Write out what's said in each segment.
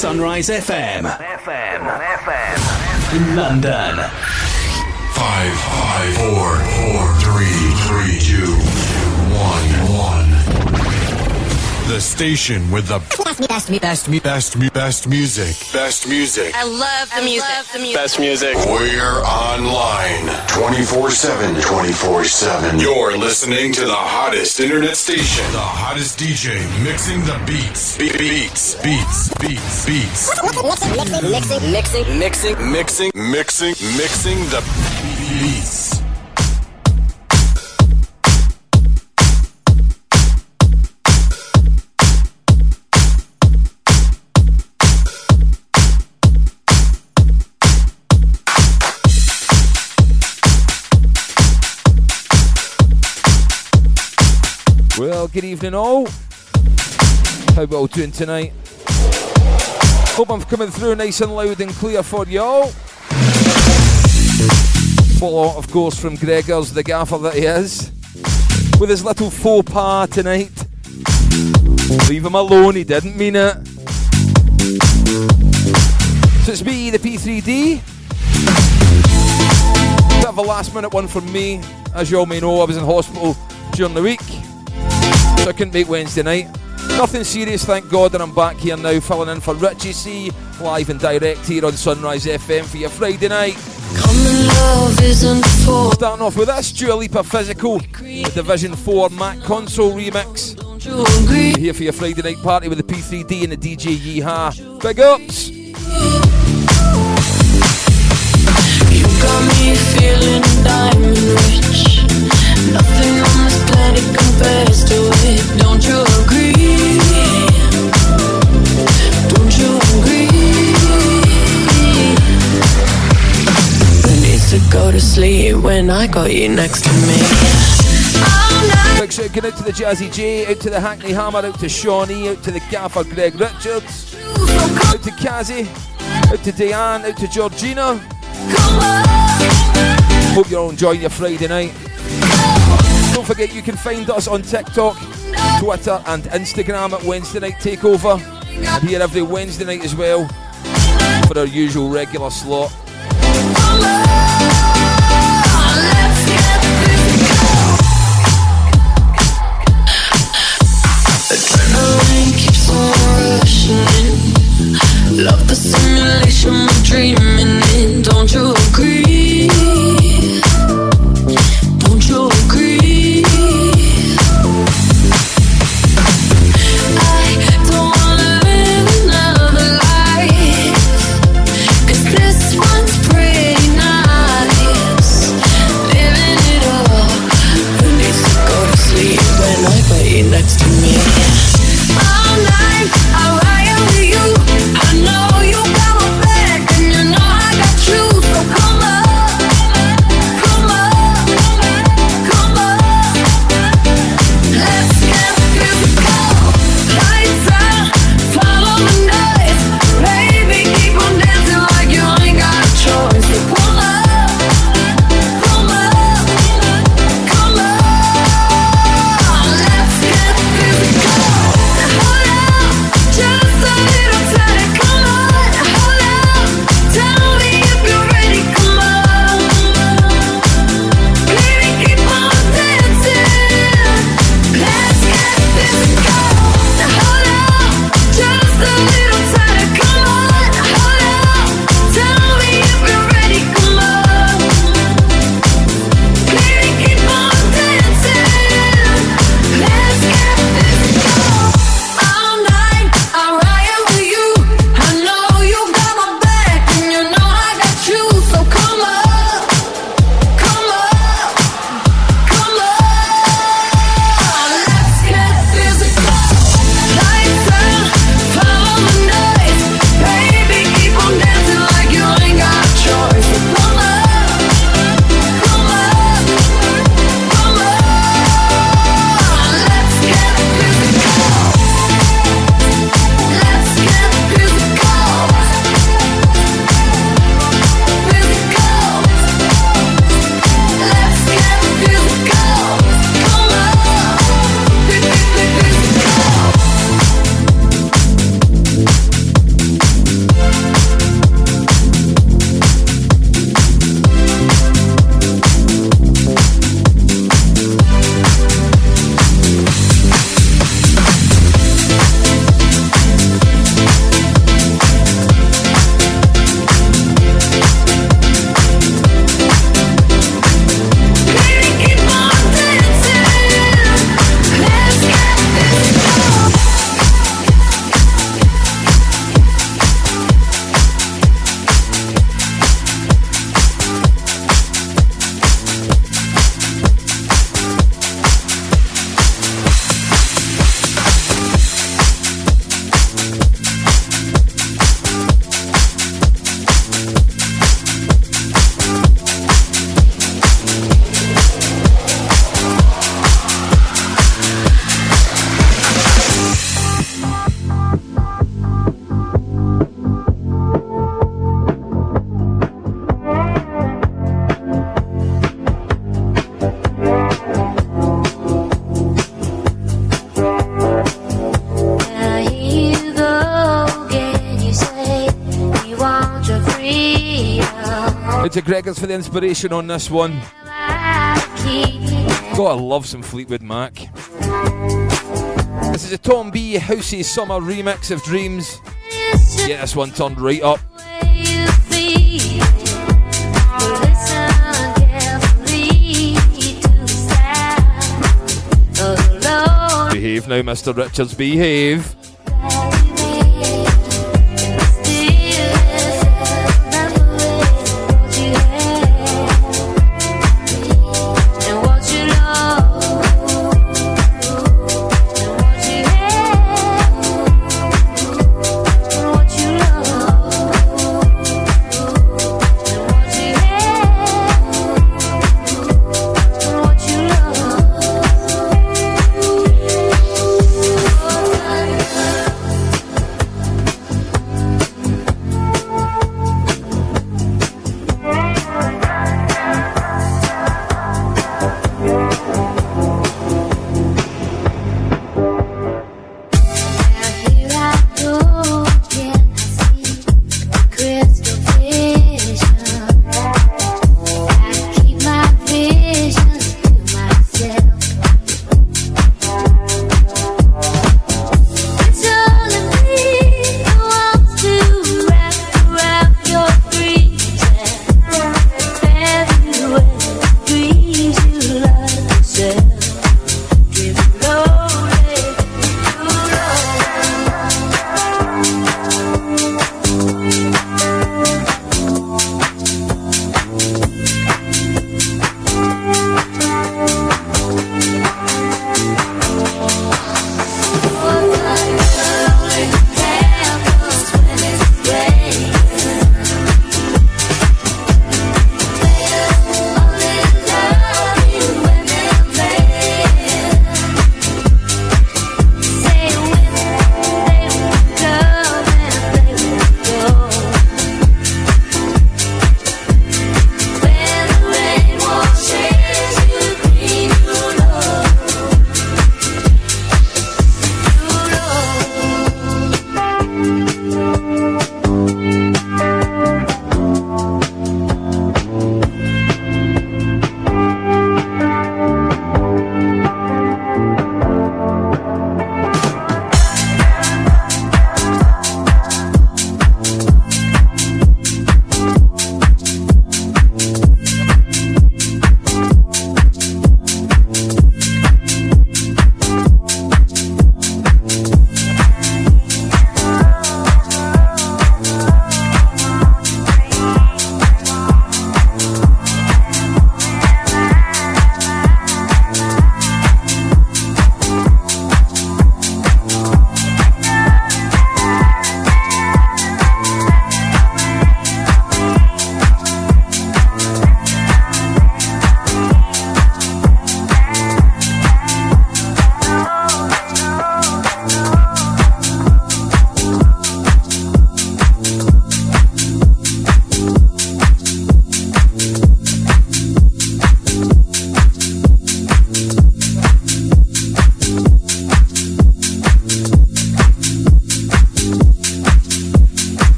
Sunrise FM. FM. FM. In London. Five, five, four, four, three, three, two, one, one. The station with the best, best, best, best, best music. Best music. I love the music. the music. Best music. We're online 24 7. 24 7. You're listening to the hottest internet station. The hottest DJ mixing the beats. Be- beats. Beats. Beats. Beats. Mixing, mixing, mixing. Mixing. Mixing. Mixing the beats. Well, good evening, all. How we all doing tonight? Hope I'm coming through nice and loud and clear for y'all. Follow, of course, from Gregor's, the gaffer that he is, with his little faux pas tonight. Leave him alone, he didn't mean it. So it's me, the P3D. Bit of a last minute one from me. As you all may know, I was in hospital during the week so I couldn't make Wednesday night. Nothing serious, thank God, and I'm back here now, filling in for Richie C, live and direct here on Sunrise FM for your Friday night. Common love isn't for Starting off with this, Dua Lipa Physical, the Division 4 Mac Console remix. Agree? Here for your Friday night party with the P3D and the DJ Yee-Ha. Big ups! You got me feeling diamond rich. Nothing on next to me? All shout out to the Jazzy J, out to the Hackney Hammer, out to Shawnee, out to the Gaffer Greg Richards, out to Kazzy, out to Diane, out to Georgina. Hope you're all enjoying your Friday night. Don't forget you can find us on TikTok, Twitter, and Instagram at Wednesday Night Takeover. Here every Wednesday night as well for our usual regular slot. Love the simulation we're dreaming in. Don't you agree? Little for the inspiration on this one. Gotta love some Fleetwood Mac. This is a Tom B. Housey Summer remix of Dreams. Get this one turned right up. Behave now, Mr. Richards, behave.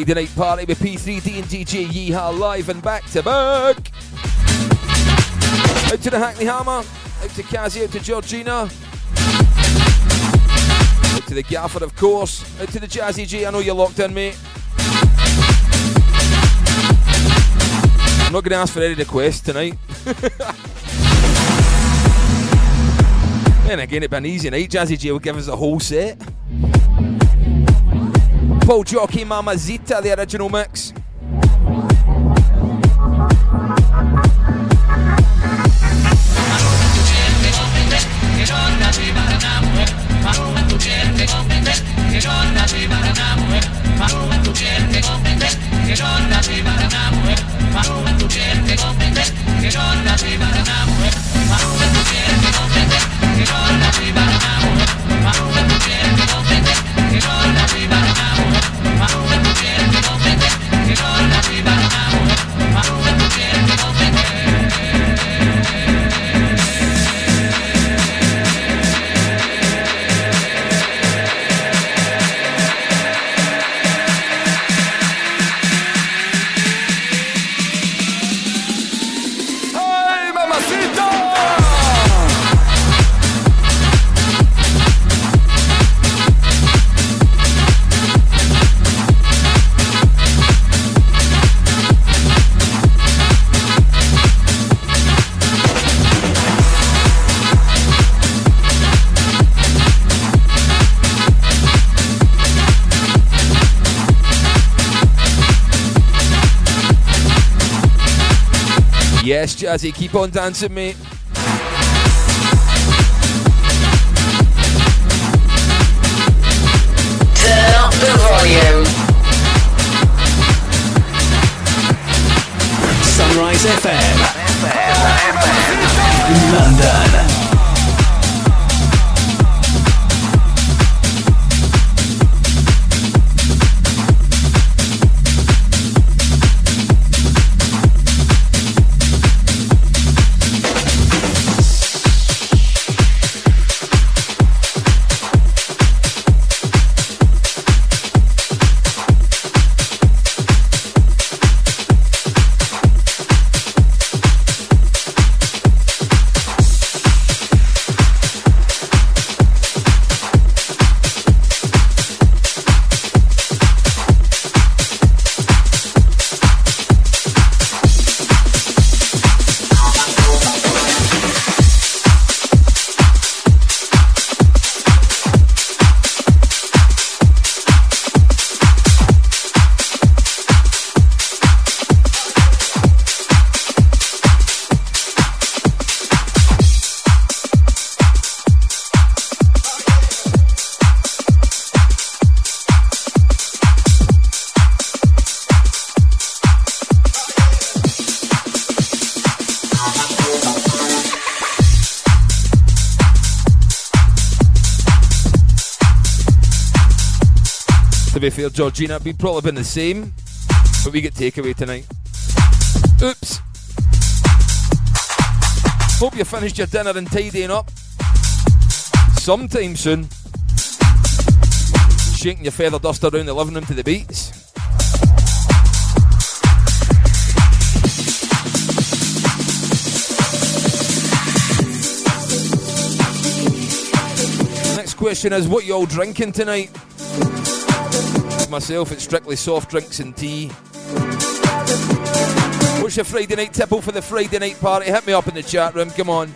It's a Friday party with P3D and DJ Yee-Ha live and back to back. Out to the Hackney Hammer, out to Cassie, out to Georgina, out to the gaffer, of course. Out to the Jazzy G. I know you're locked in, mate. I'm not going to ask for any requests tonight. then again, it'd be an easy night. Jazzy G will give us a whole set. Paul Jockey Mama Zita, the original mix. Jazzy, keep on dancing, mate. Fair, Georgina, we've probably been the same, but we get takeaway tonight. Oops. Hope you finished your dinner and tidying up. Sometime soon. Shaking your feather dust around the living room to the beats. Next question is what you all drinking tonight? Myself, it's strictly soft drinks and tea. What's your Friday night tipple for the Friday night party? Hit me up in the chat room, come on.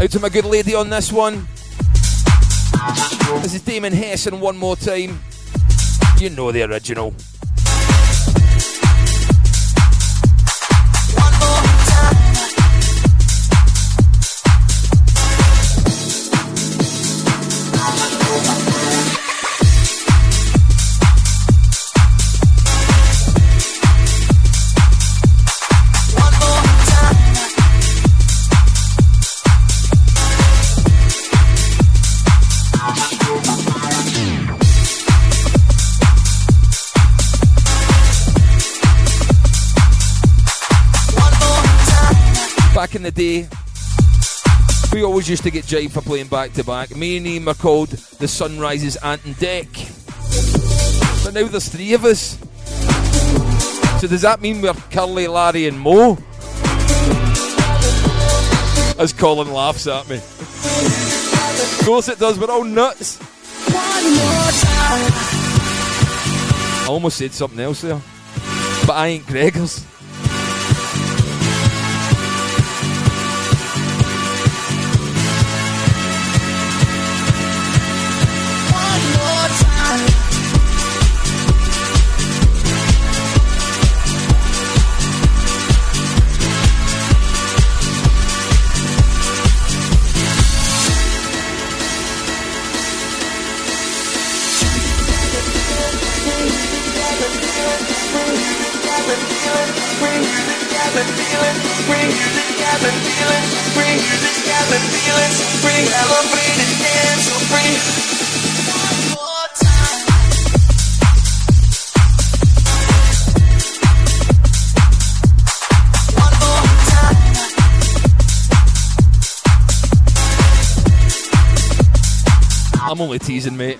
Out to my good lady on this one. This is Damon Hesson one more time. You know the original. Back in the day, we always used to get jive for playing back to back. Me and Ian are called the Sunrises Ant and Dec. But now there's three of us. So does that mean we're Curly, Larry, and Moe? As Colin laughs at me. Of course it does, we're all nuts. I almost said something else there. But I ain't Gregors. I'm only teasing, mate.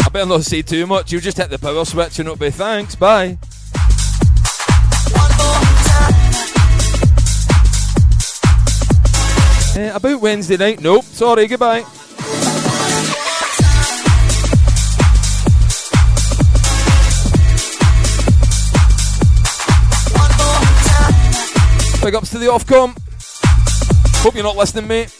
I better not say too much. You'll just hit the power switch and it'll be thanks, bye. Eh, about Wednesday night? Nope. Sorry, goodbye. Big ups to the Ofcom. Hope you're not listening, mate.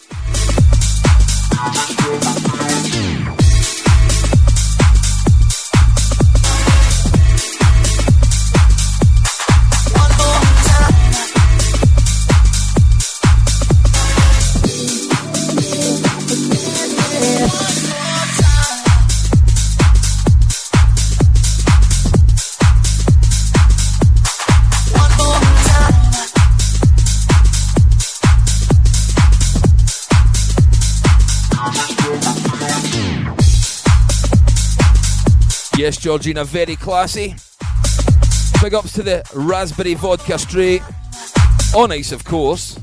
Yes, Georgina, very classy. Big ups to the raspberry vodka straight. On ice, of course.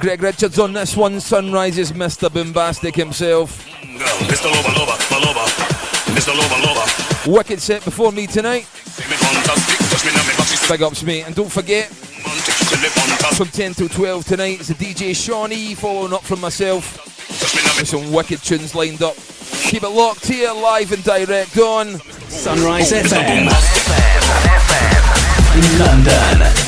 Greg Richards on this one. Sunrises, Mr. Bombastic himself. Mr. Lover, lover, my lover. Mr. Lover, lover. Wicked set before me tonight. Say me fantastic, touch me now, me back, she Big ups, mate. And don't forget, romantic, she live fantastic. from 10 till 12 tonight, it's the DJ Shawnee following up from myself. Touch me now, me With some wicked tunes lined up. Keep it locked here, live and direct on. Sunrise oh, Mr. FM. Bombastic, London.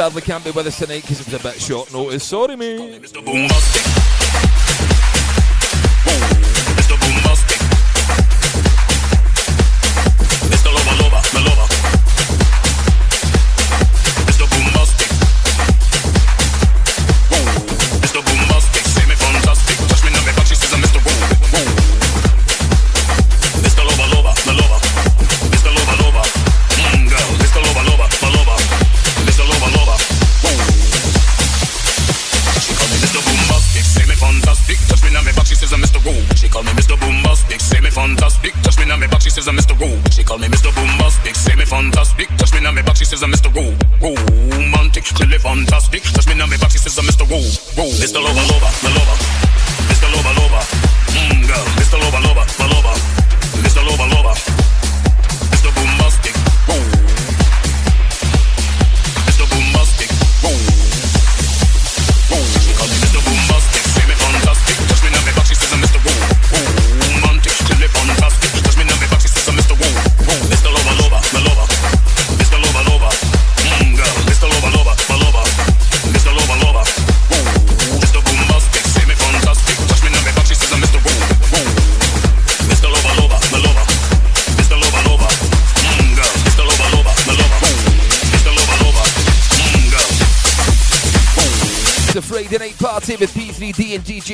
sadly can't be with us tonight because it was a bit short notice. Sorry, mate.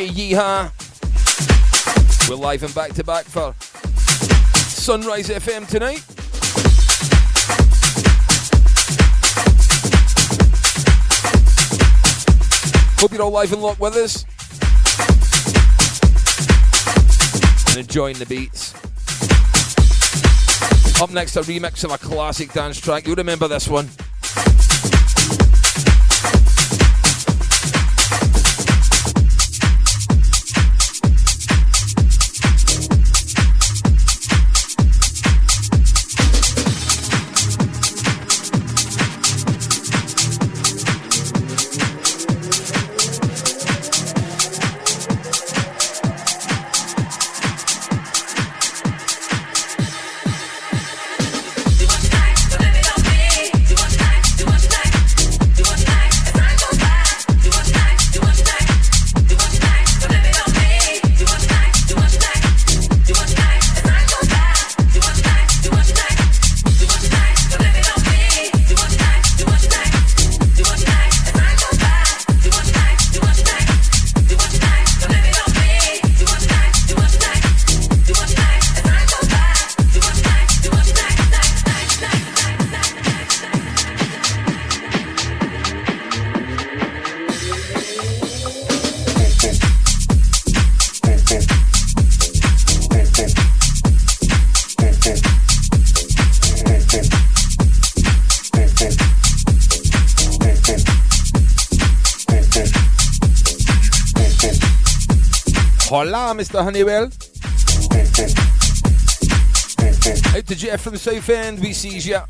Yee-Ha. We're live and back to back for Sunrise FM tonight. Hope you're all live and locked with us. And enjoying the beats. Up next, a remix of a classic dance track. You'll remember this one. Mr. Honeywell. Out to GF from Southend, we See ya.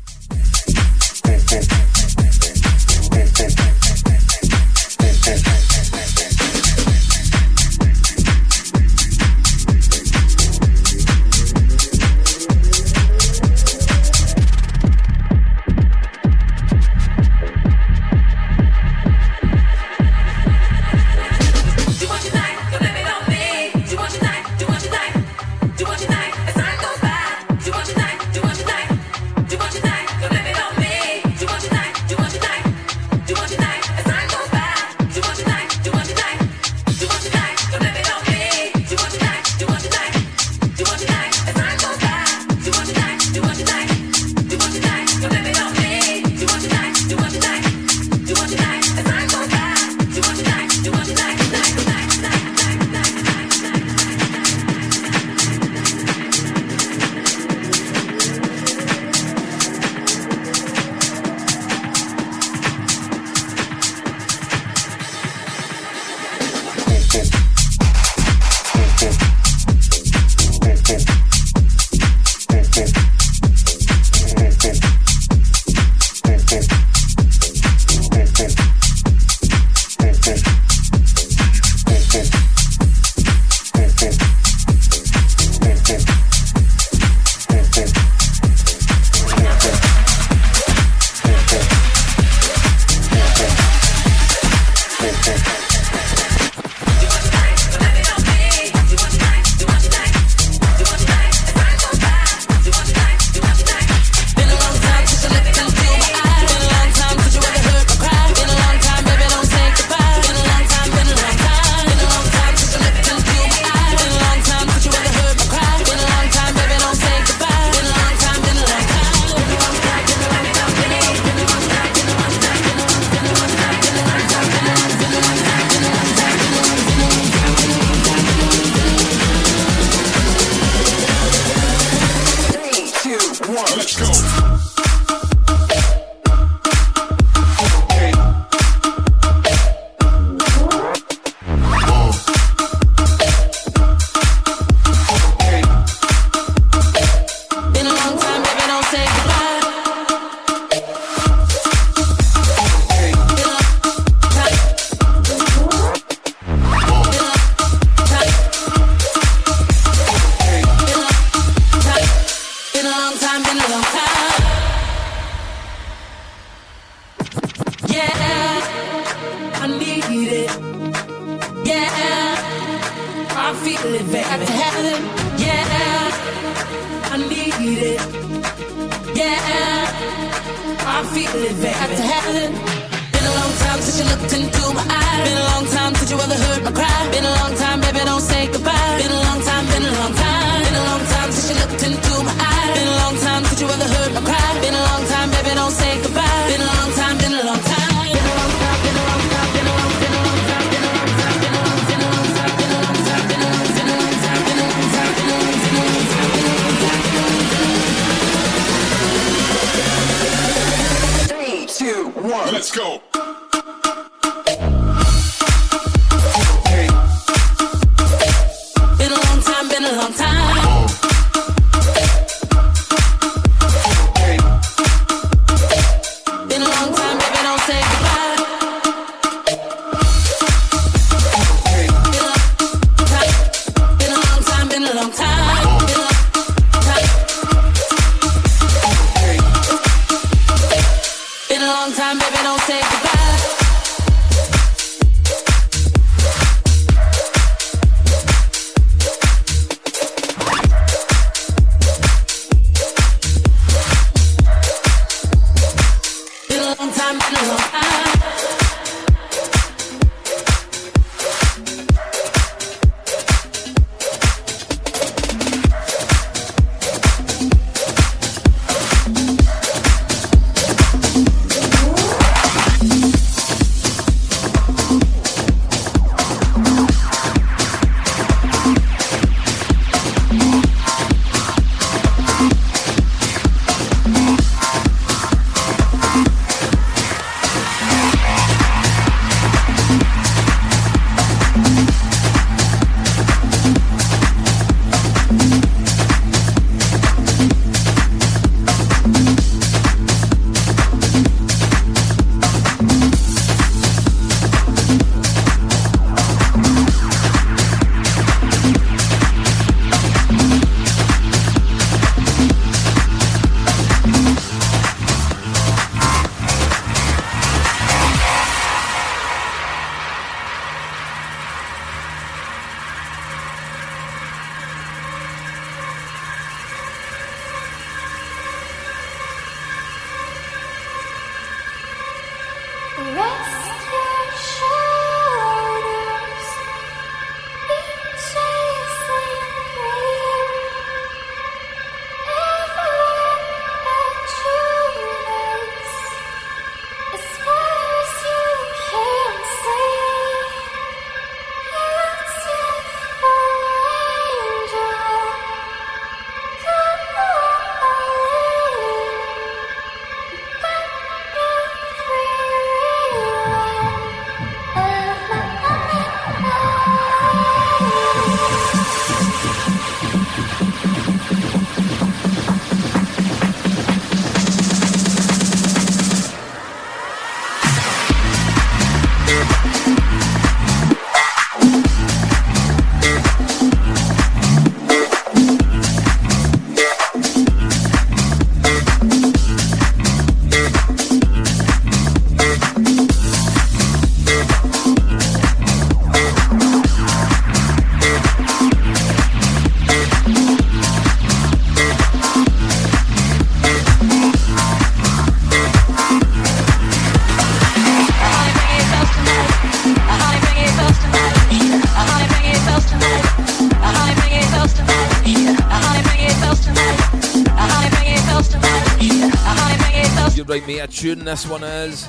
this one is.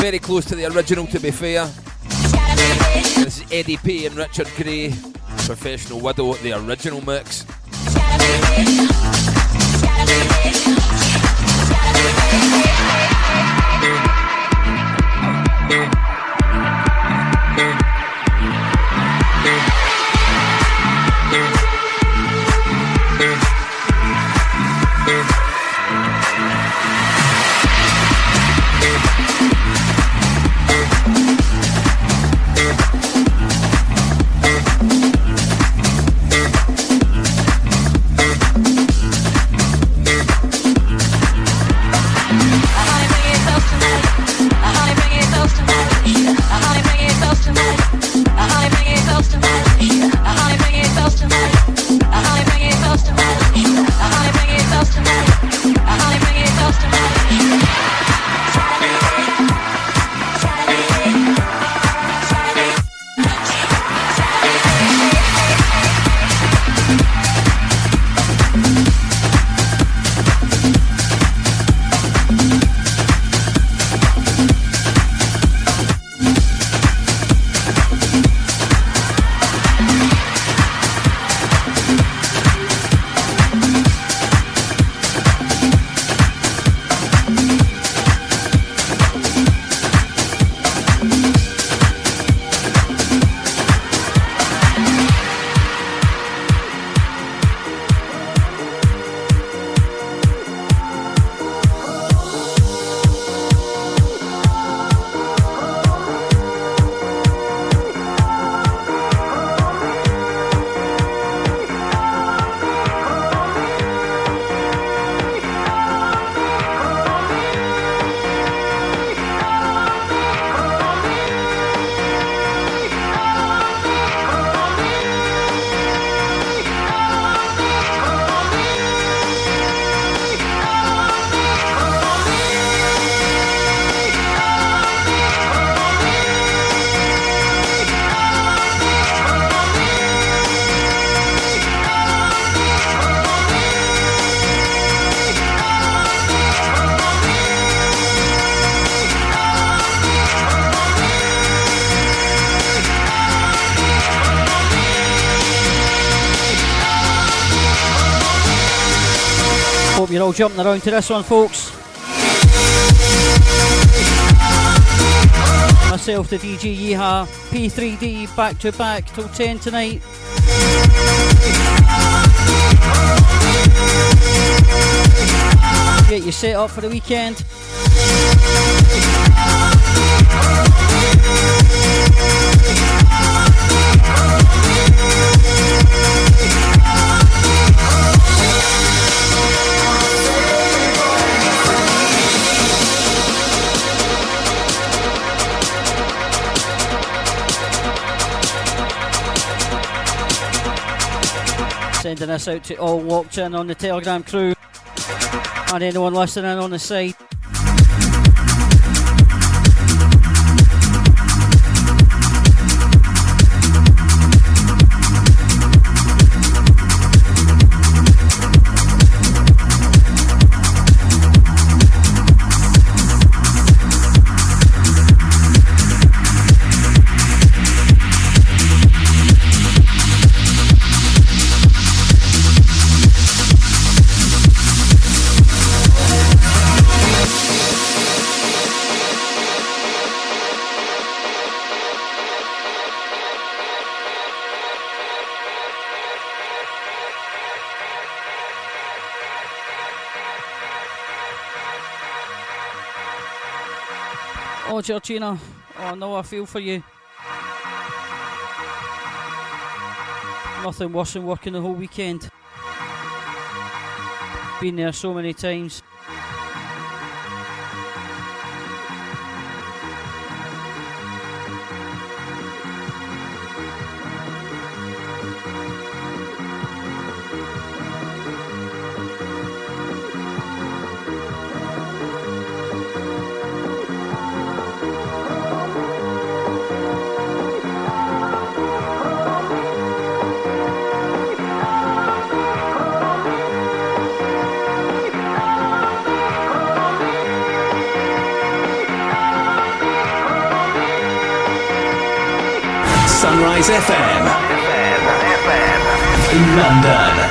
Very close to the original, to be fair. This is Eddie P and Richard Gray, Professional Widow, the original mix. Jumping around to this one, folks. Myself, the DJ Yee-Ha, P3D, back to back till 10 tonight. Get you set up for the weekend. Sending this out to all locked in on the Telegram crew and anyone listening on the site. Georgina. Oh, no, I feel for you. Nothing worse than working the whole weekend. Been there so many times. FM. In London.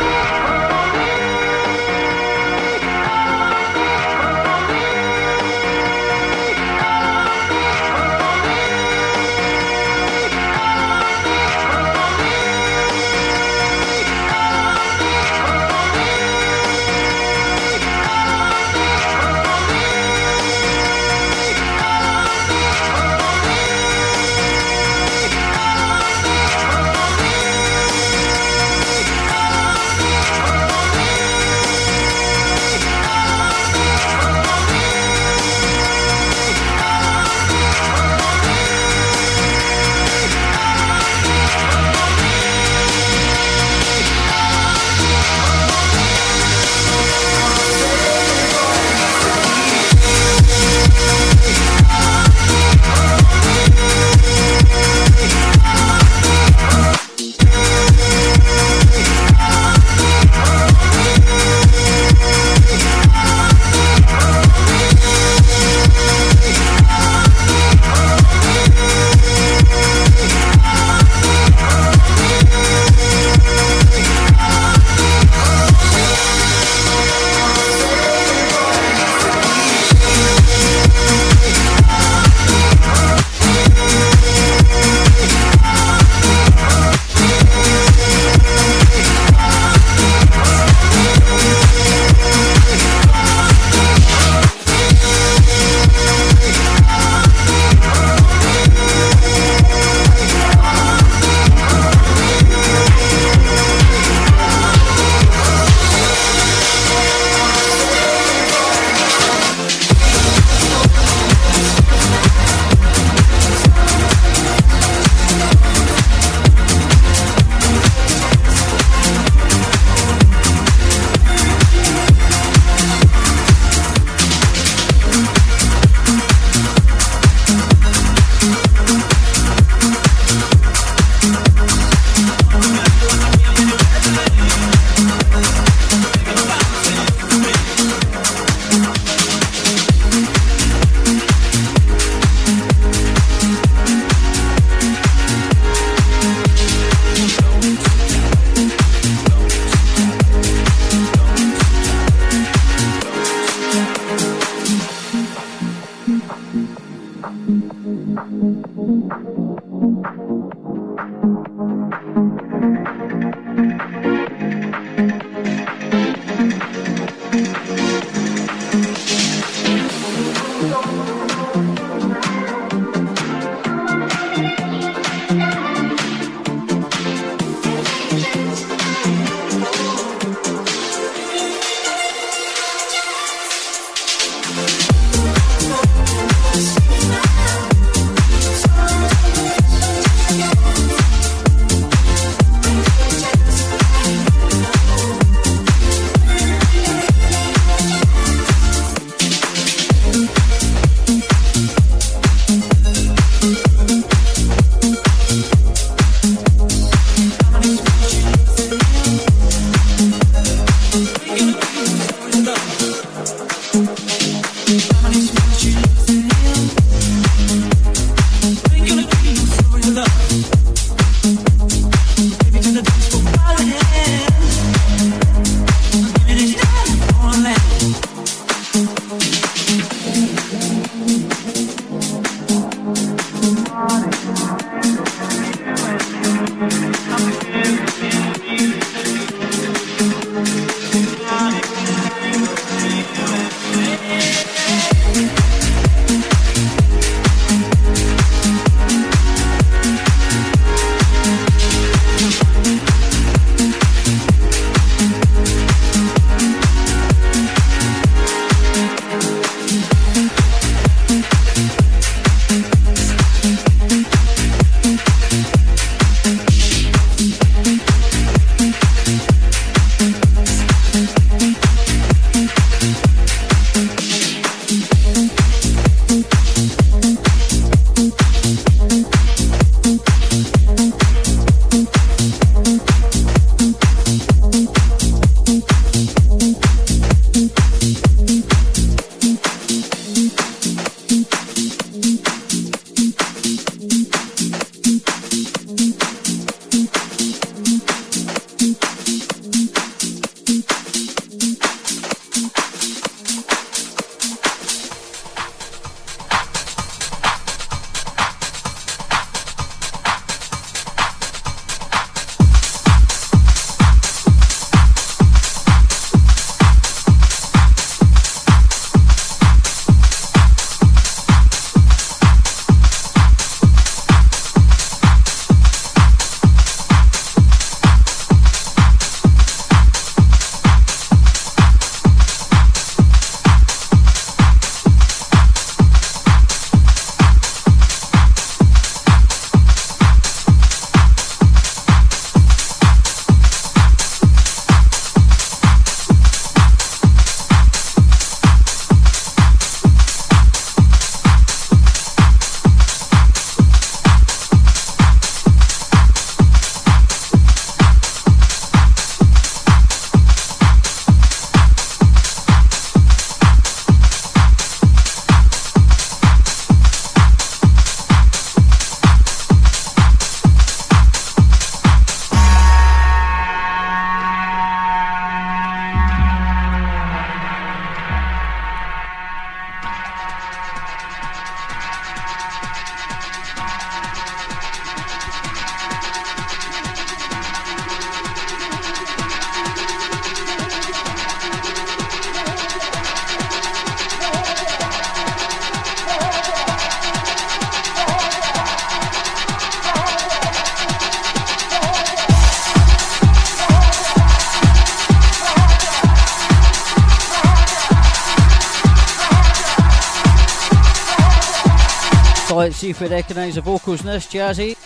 Recognise the vocals in this, Jazzy.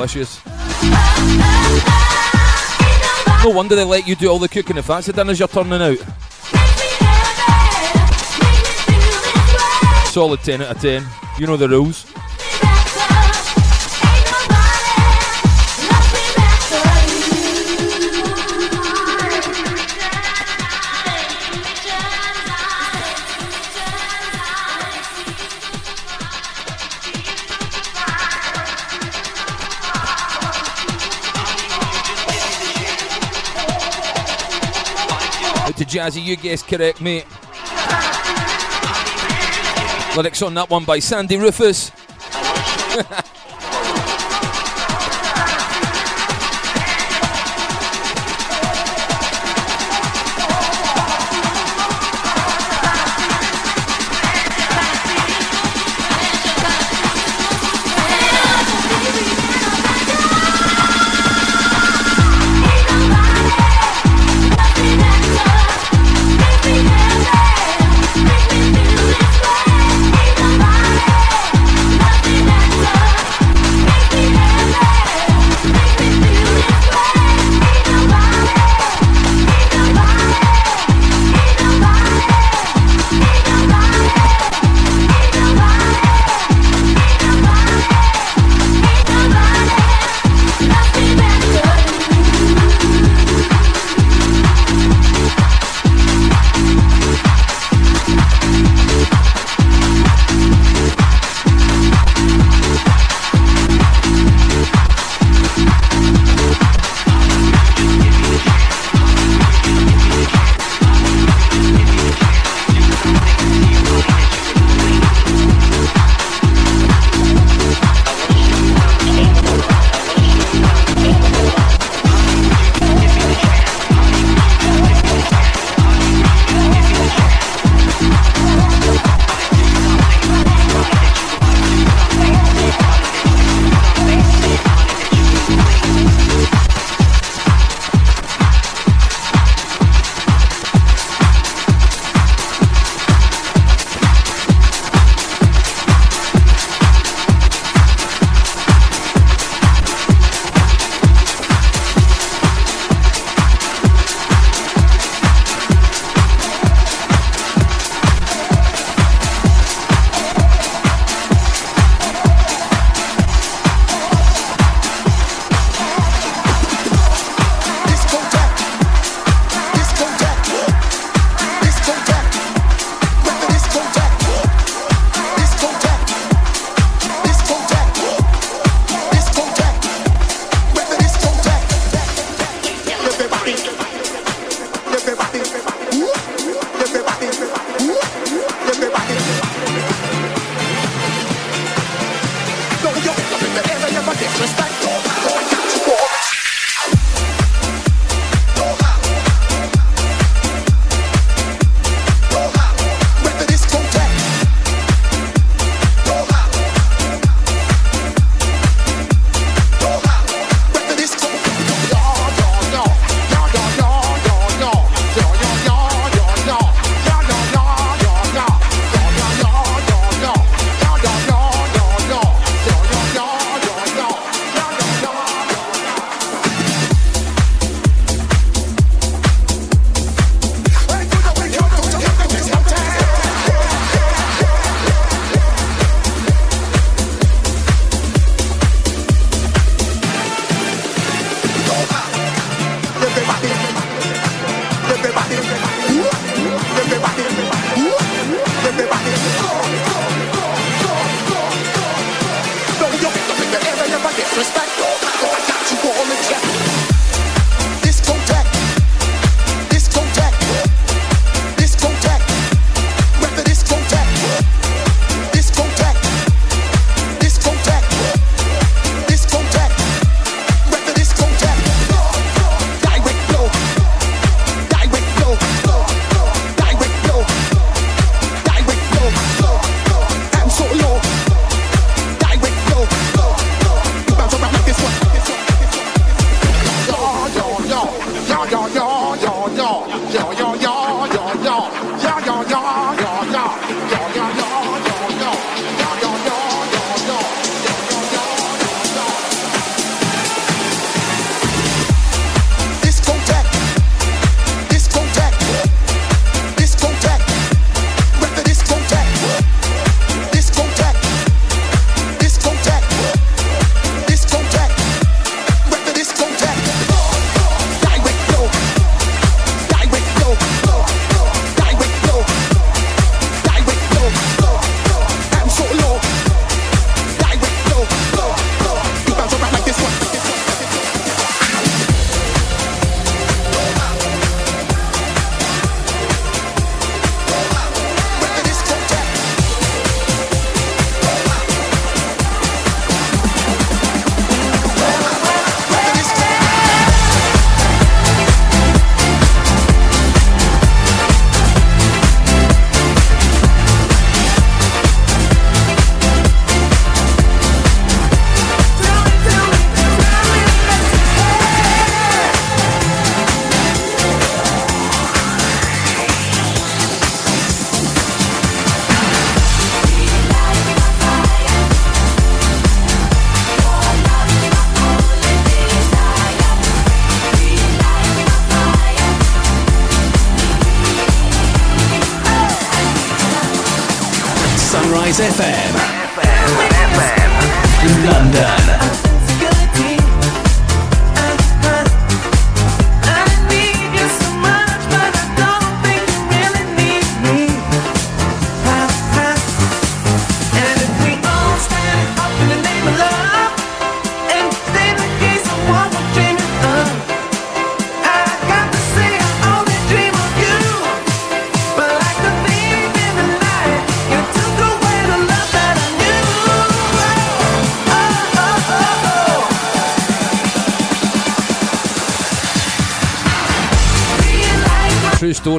Delicious. No wonder they let you do all the cooking if that's the dinners you're turning out. Solid 10 out of 10. You know the rules. Jazzy, you guessed correct, mate. Lyrics on that one by Sandy Rufus.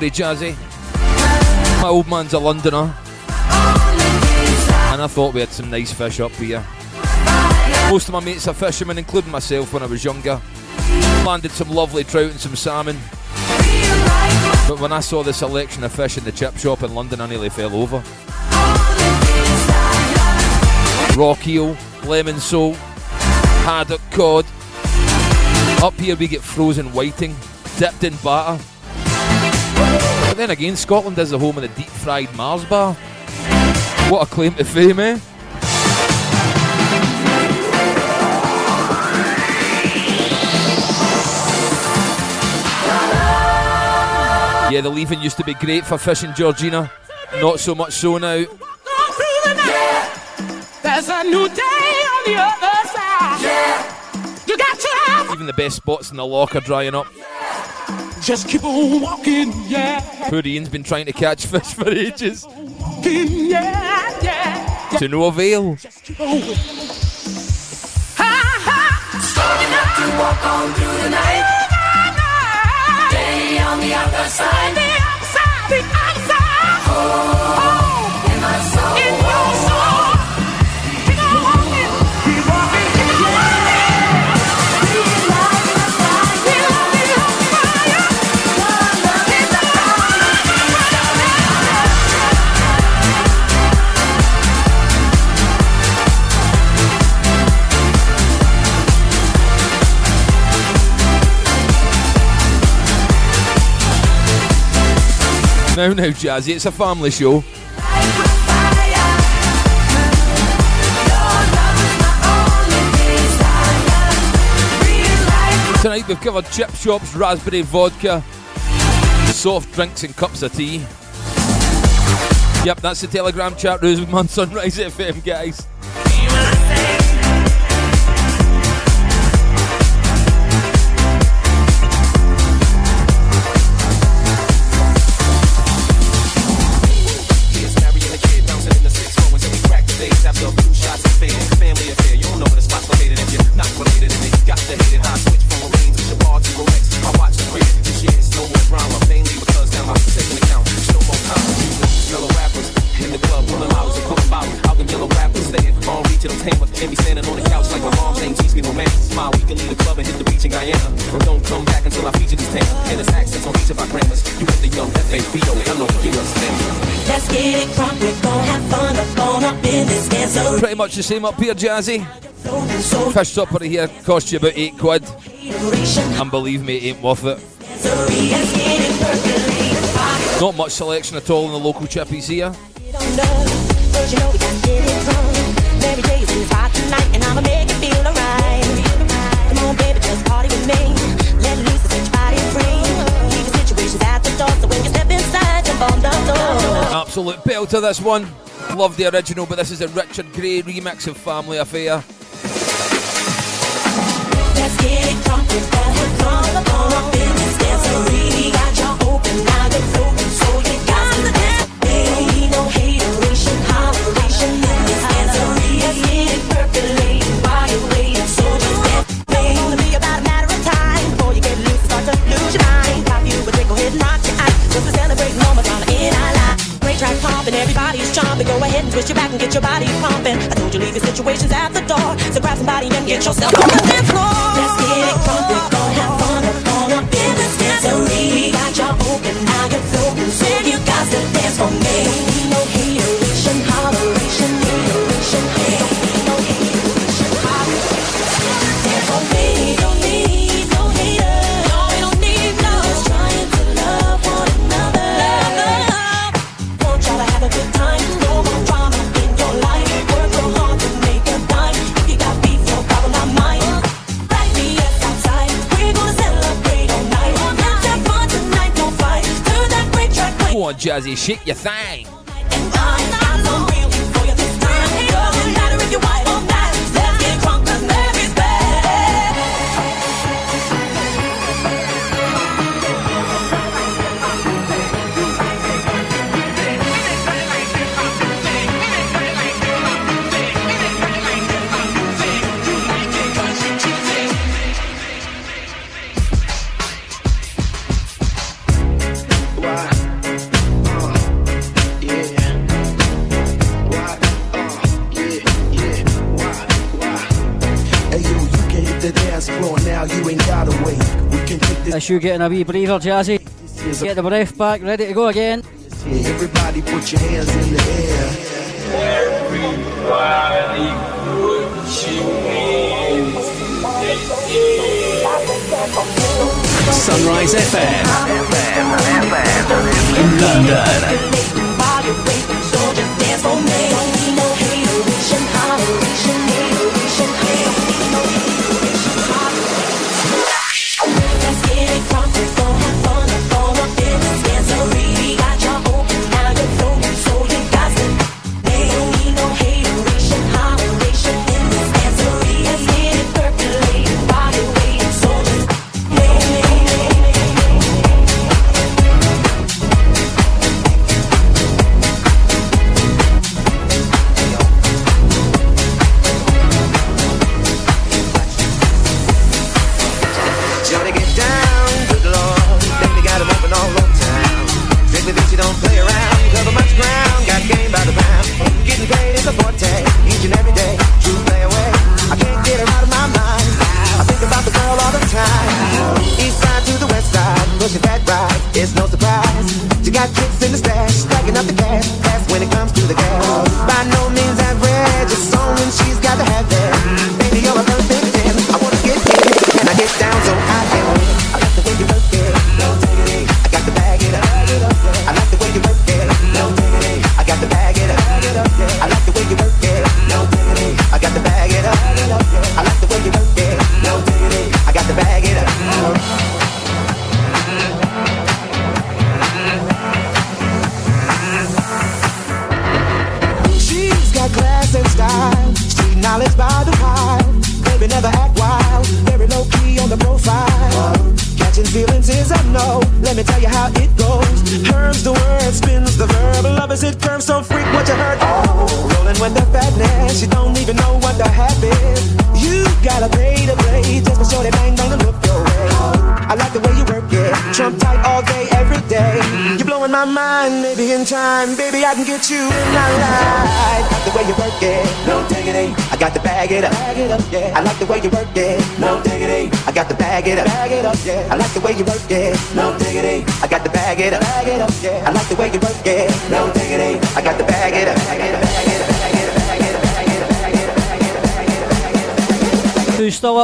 Jazzy. My old man's a Londoner. And I thought we had some nice fish up here. Most of my mates are fishermen, including myself when I was younger. Landed some lovely trout and some salmon. But when I saw the selection of fish in the chip shop in London, I nearly fell over. Rock lemon salt, haddock cod. Up here we get frozen whiting, dipped in batter. But then again, Scotland is the home of the deep fried Mars bar. What a claim to fame, eh? Yeah, the Leven used to be great for fishing, Georgina. Not so much so now. There's a new day on the other side. You got to have. Even the best spots in the loch are drying up. Just keep on walking, yeah. Poor Ian's been trying to catch fish for ages. Walking, yeah, yeah. To no avail. Keep on. Ha ha. Strong enough to walk on through the night. Day on the other side. The outside, the outside. Oh, in Now, now, Jazzy, it's a family show. Tonight we've covered chip shops, raspberry vodka, soft drinks, and cups of tea. Yep, that's the Telegram chat room on Sunrise FM, guys. Same up here, Jazzy. Fish supper here cost you about eight quid. And believe me, it ain't worth it. Not much selection at all in the local chippies here. Absolute belter, this one. Love the original, but this is a Richard Gray remix of Family Affair. Let's loose and pumping, twist your back and get your body pumping. I told you leave your situations at the door, so grab somebody and get yourself on the dance floor. Let's get it we're gonna have fun got open, now you're floating, so you got to dance for me. Jazzy. Shake your thing. That's you getting a wee breather, Jazzy. Get the breath back, ready to go again. Everybody put your hands in the air. Everybody put your hands in Sunrise FM. In London.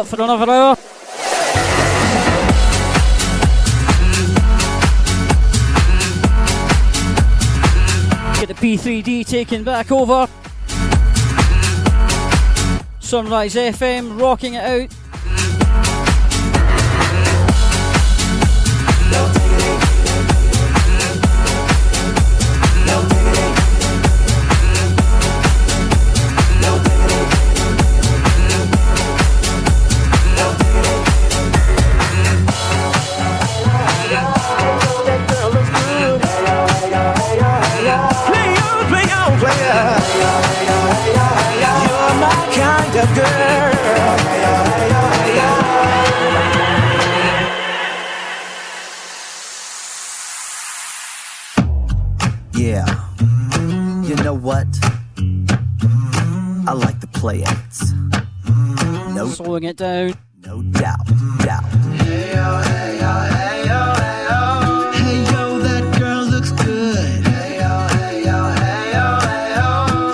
for another hour. Get the P3D taken back over. Sunrise FM rocking it out. down. No doubt, doubt. Hey yo, hey yo, hey yo, hey yo. Hey yo, that girl looks good. Hey yo, hey yo, hey yo, hey yo.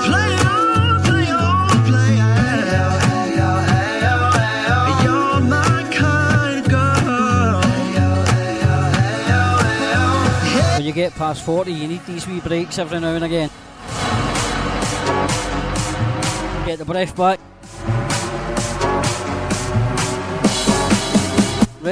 Play on, play on, play on. Hey yo, hey yo, hey yo, hey yo. You're my kind of girl. Hey yo, hey yo, hey yo, hey yo. When you get past 40, you need these wee breaks every now and again. Get the breath back.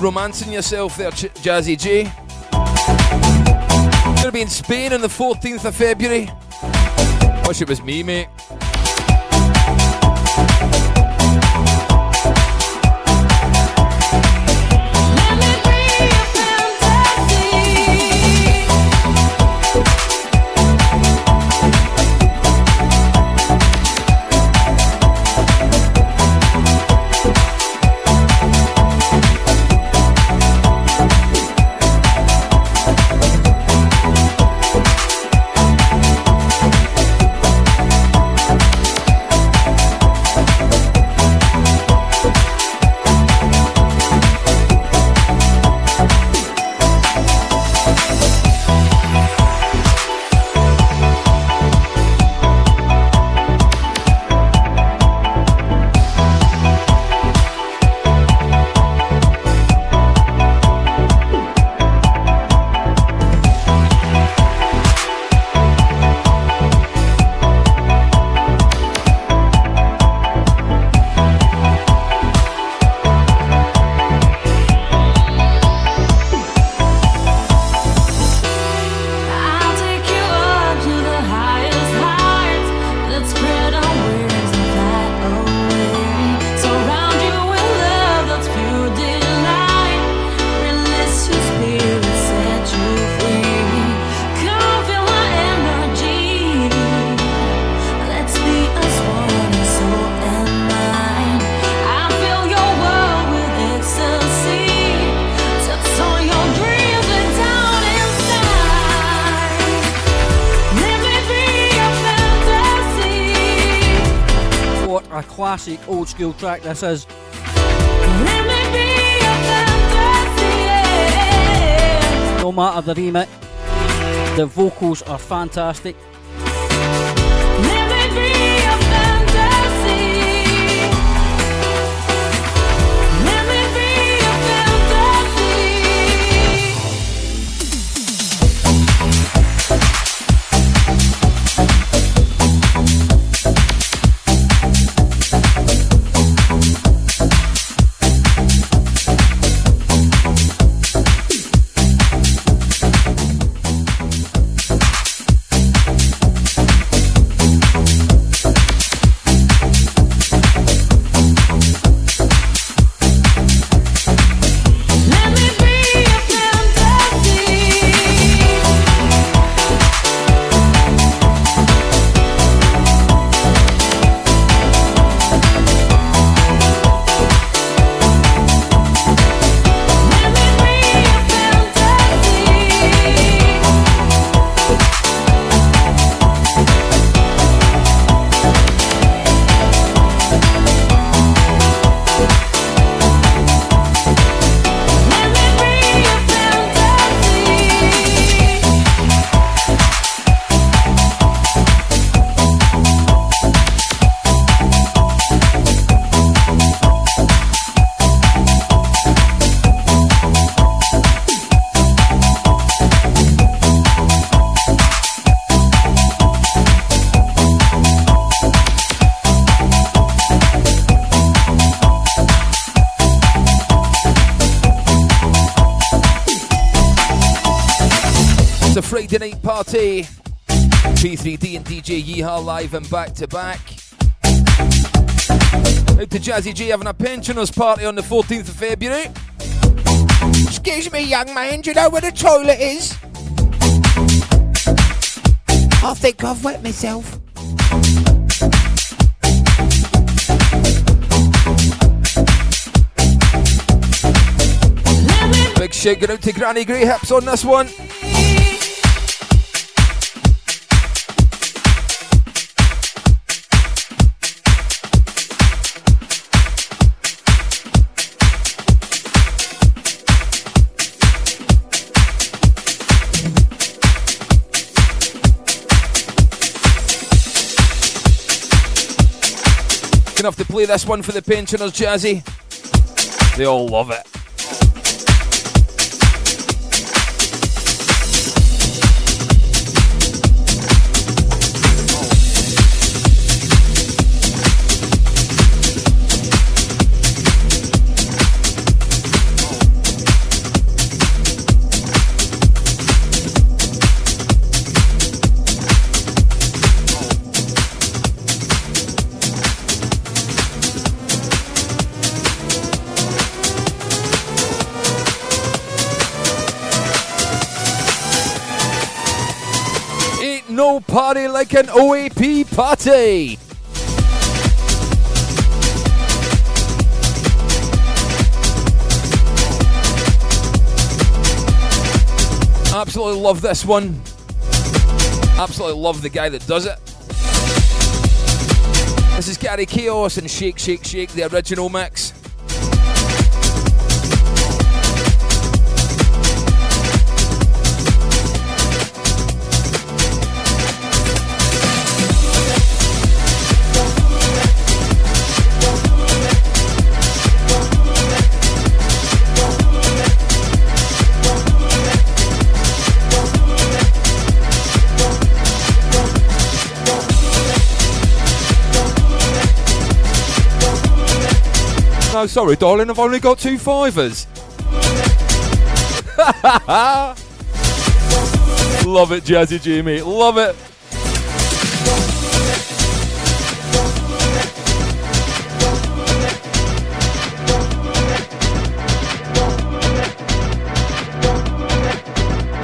romancing yourself there, Ch- Jazzy J? Gonna be in Spain on the 14th of February. Wish it was me, mate. Classic old school track this is. Let me be your fantasy. yeah. No matter the remit, the vocals are fantastic. Yee-Ha live and back to back. Out to Jazzy G having a pensioners party on the 14th of February. Excuse me, young man, do you know where the toilet is? I think I've wet myself. Big shout out to Granny Grey on this one. Have to play this one for the pensioners, Jazzy. They all love it. Party like an OAP party. Absolutely love this one. Absolutely love the guy that does it. This is Gary Caos and Shake, Shake, Shake, the original mix. No, sorry, darling, I've only got two fivers. Love it, Jazzy Jimmy. Love it.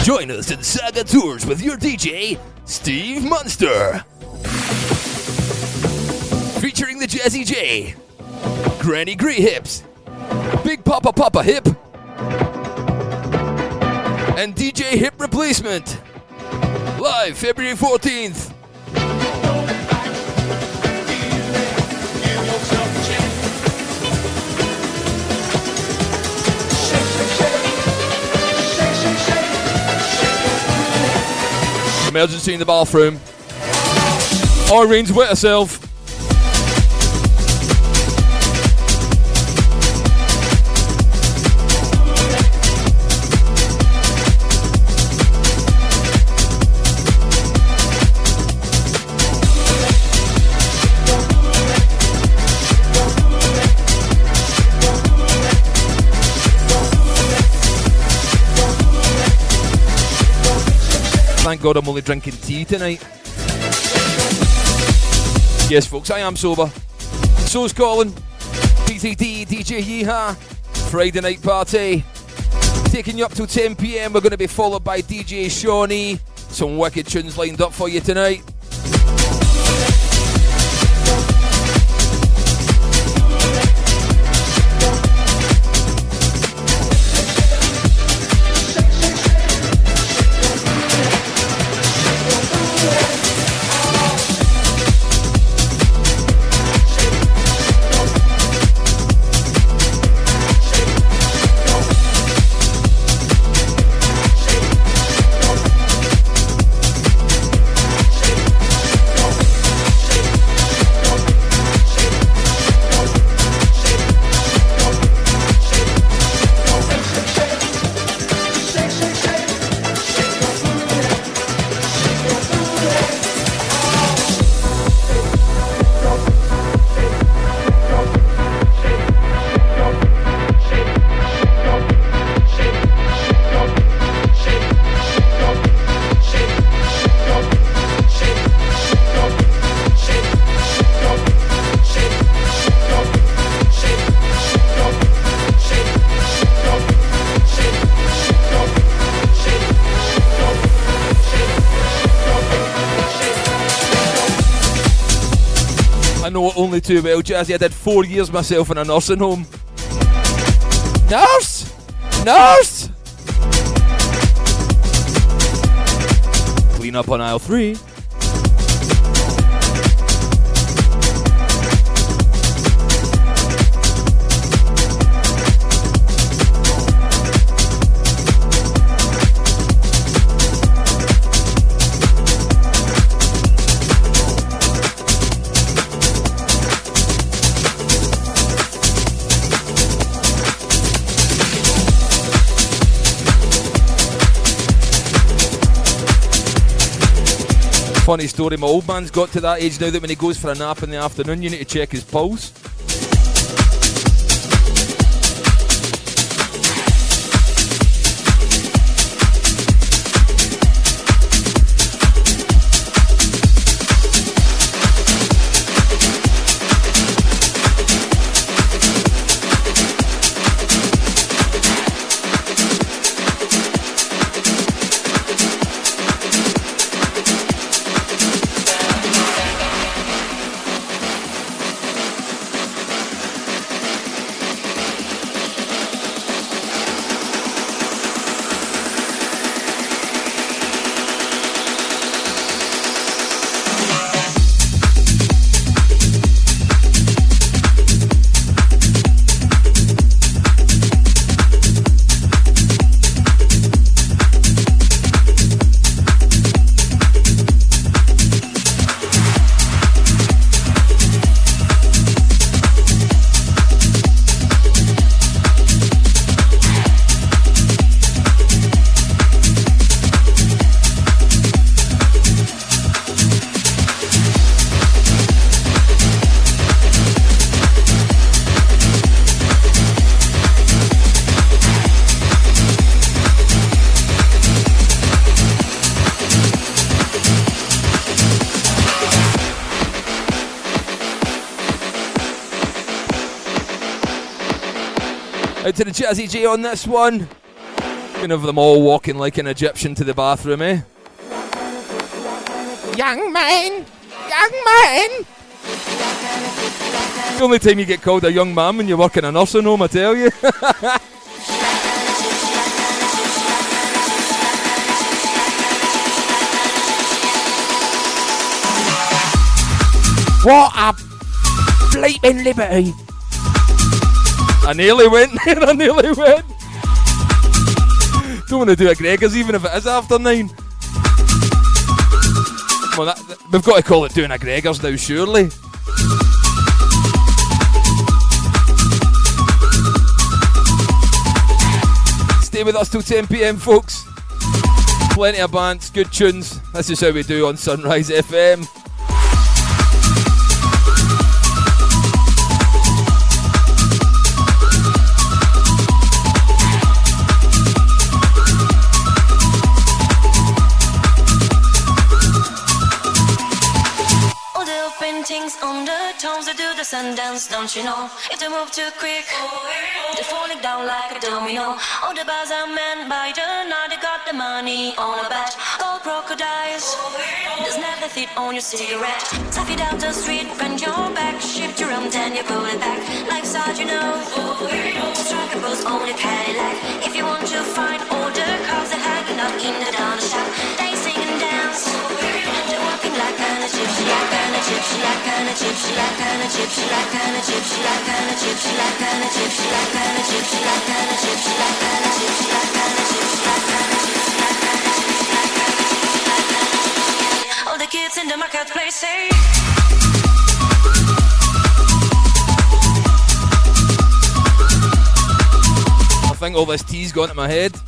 Join us in Saga Tours with your DJ, Steve Munster. Featuring the Jazzy J, Granny Grey Hips, Big Papa Papa Hip, and DJ Hip Replacement. Live February 14th. Emergency in the bathroom. Irene's wet herself. Thank God I'm only drinking tea tonight. Yes, folks, I am sober. So's Colin. PCD, DJ Yee-Ha. Friday night party. Taking you up till 10 pm. We're going to be followed by DJ Shawnee. Some wicked tunes lined up for you tonight. Only too well, Jazzy. I did four years myself in a nursing home. Nurse! Nurse! Clean up on aisle three. Funny story, my old man's got to that age now that when he goes for a nap in the afternoon, you need to check his pulse. To the Jazzy J on this one. Can have them all walking like an Egyptian to the bathroom, eh? Young man! Young man! The only time you get called a young man when you work in a nursing home, I tell you. What a bleeping liberty! I nearly went there, I nearly went. Don't want to do a Gregor's even if it is after nine. Well, that, that- we've got to call it doing a Gregor's now, surely. Stay with us till 10 pm, folks. Plenty of bands, good tunes. This is how we do on Sunrise FM. The sun dance, don't you know? If they move too quick, they're falling down like a domino. All the bars are men by the night, they got the money on a bet. Gold crocodiles, there's never fit on your cigarette. Tap it down the street, bend your back, shift your arm, then you pull it back. Life's hard, you know. Strike a pose on a Cadillac. If you want to find all the cars that hanging out in the down shop, I think all this tea's gone to my head.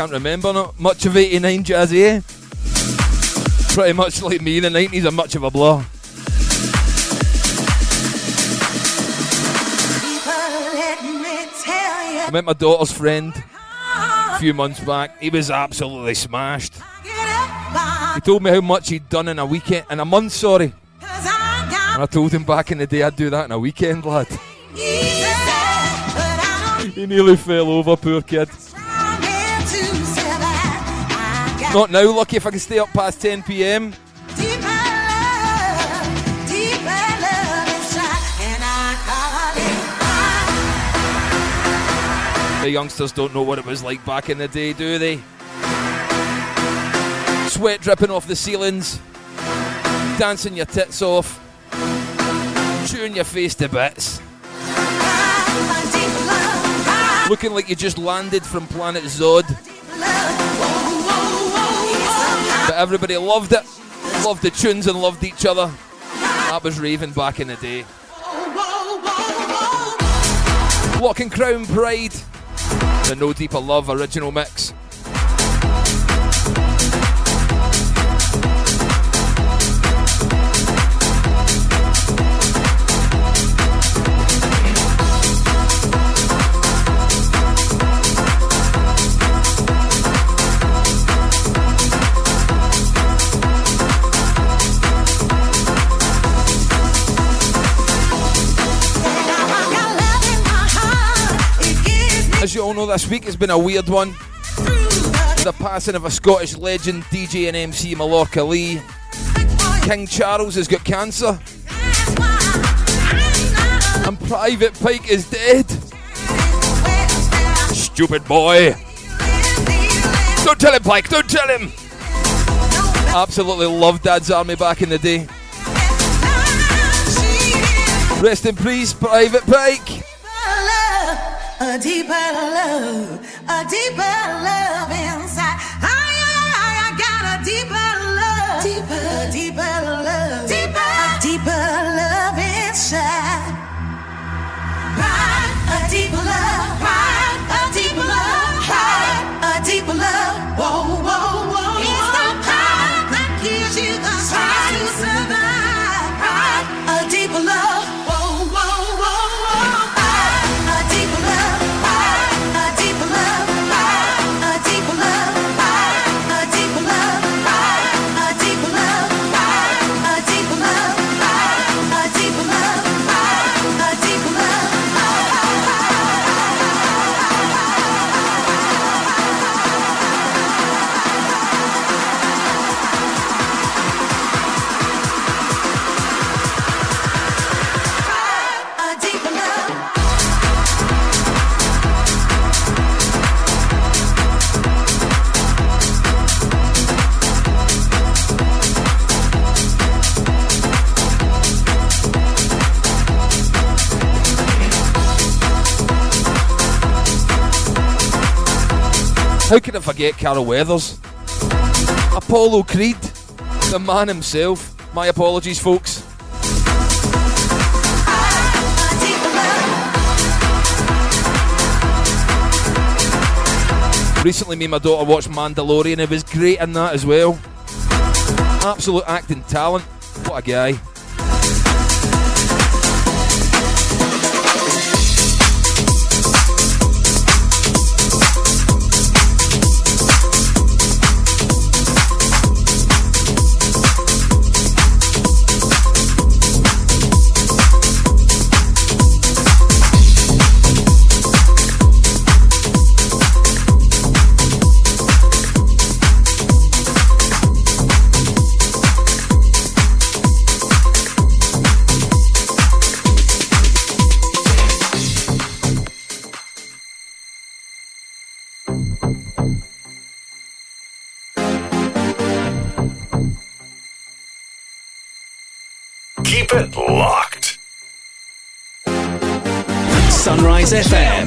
Can't remember not much of 89 Jazzy, eh? Pretty much like me, in the 90s are much of a blur. I met my daughter's friend a few months back. He was absolutely smashed. He told me how much he'd done in a weekend, in a month, sorry. And I told him back in the day I'd do that in a weekend, lad. He nearly fell over, poor kid. Not now, lucky if I can stay up past 10 pm. The youngsters don't know what it was like back in the day, do they? Sweat dripping off the ceilings, dancing your tits off, chewing your face to bits. Looking like you just landed from planet Zod. Everybody loved it, loved the tunes and loved each other. That was raving back in the day. Lock and Crown Pride, the No Deeper Love original mix. As you all know, this week has been a weird one. The passing of a Scottish legend, DJ and MC Mallorca Lee. King Charles has got cancer. And Private Pike is dead. Stupid boy. Don't tell him, Pike, don't tell him. Absolutely loved Dad's Army back in the day. Rest in peace, Private Pike. A deeper love, a deeper love inside. I, I, I got a deeper How could I forget Carl Weathers? Apollo Creed, the man himself. My apologies, folks. Recently, me and my daughter watched Mandalorian. It was great in that as well. Absolute acting talent. What a guy. Keep it locked. Sunrise FM.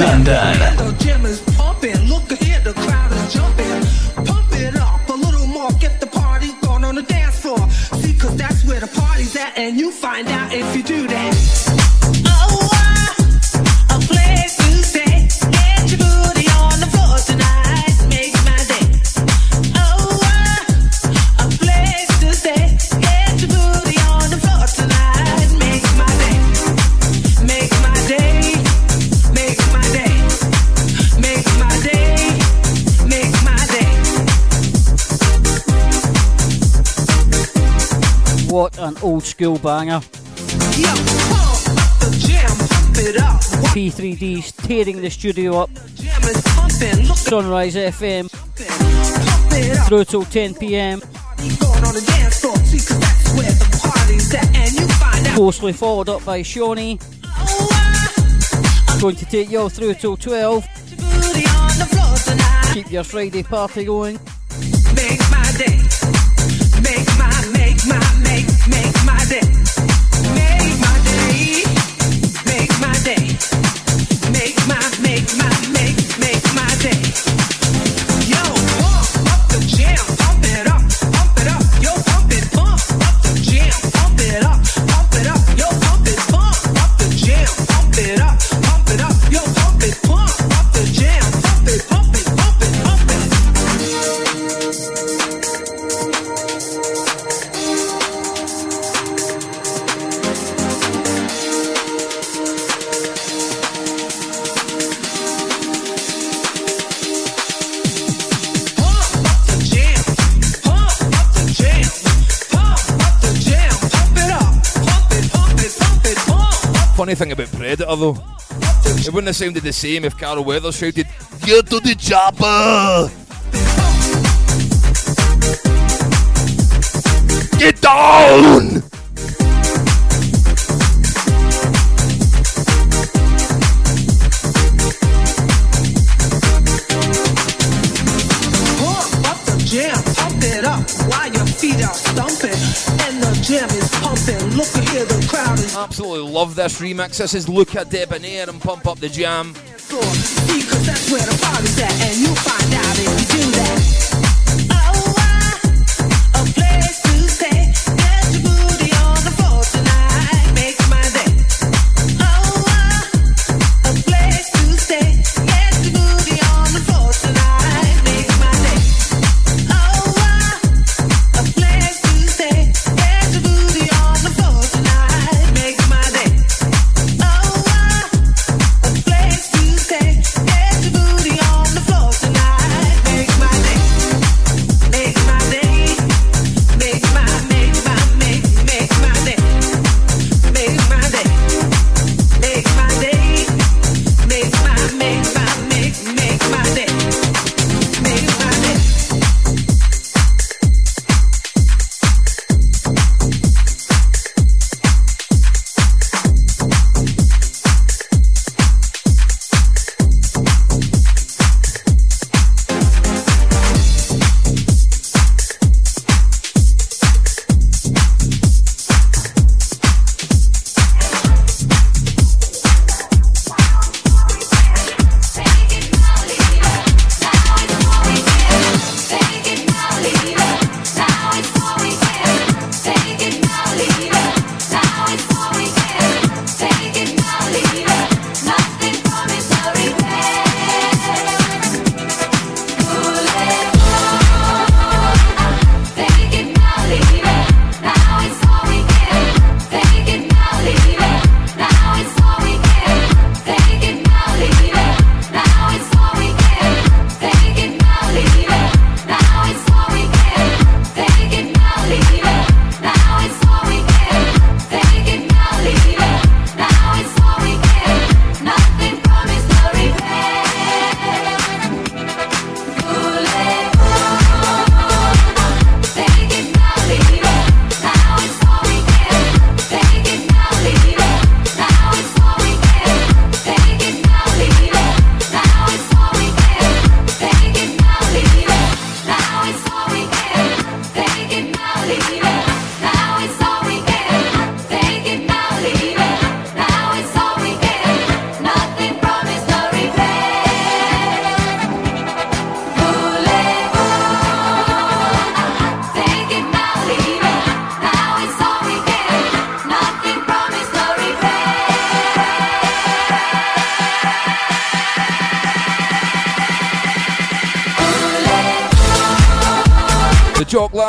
London. The gym is pumping. Look ahead, the crowd is jumping. Pump it up a little more. Get the party going on the dance floor. See, cause that's where the party's at. And you find out if you do that. What an old school banger. P3D's tearing the studio up. Sunrise FM. Through till 10 pm. Closely followed up by Shawnee. Going to take you all through till 12. Keep your Friday party going. My, make make, my day. Though, it wouldn't have sounded the same if Carl Weathers shouted, Get to the chopper! Get down! Jam, pump it up while your feet are the Absolutely love this remix. This is Luca Debonaire and Pump Up the Jam. Because that's where the party's at. And you find out if you do that.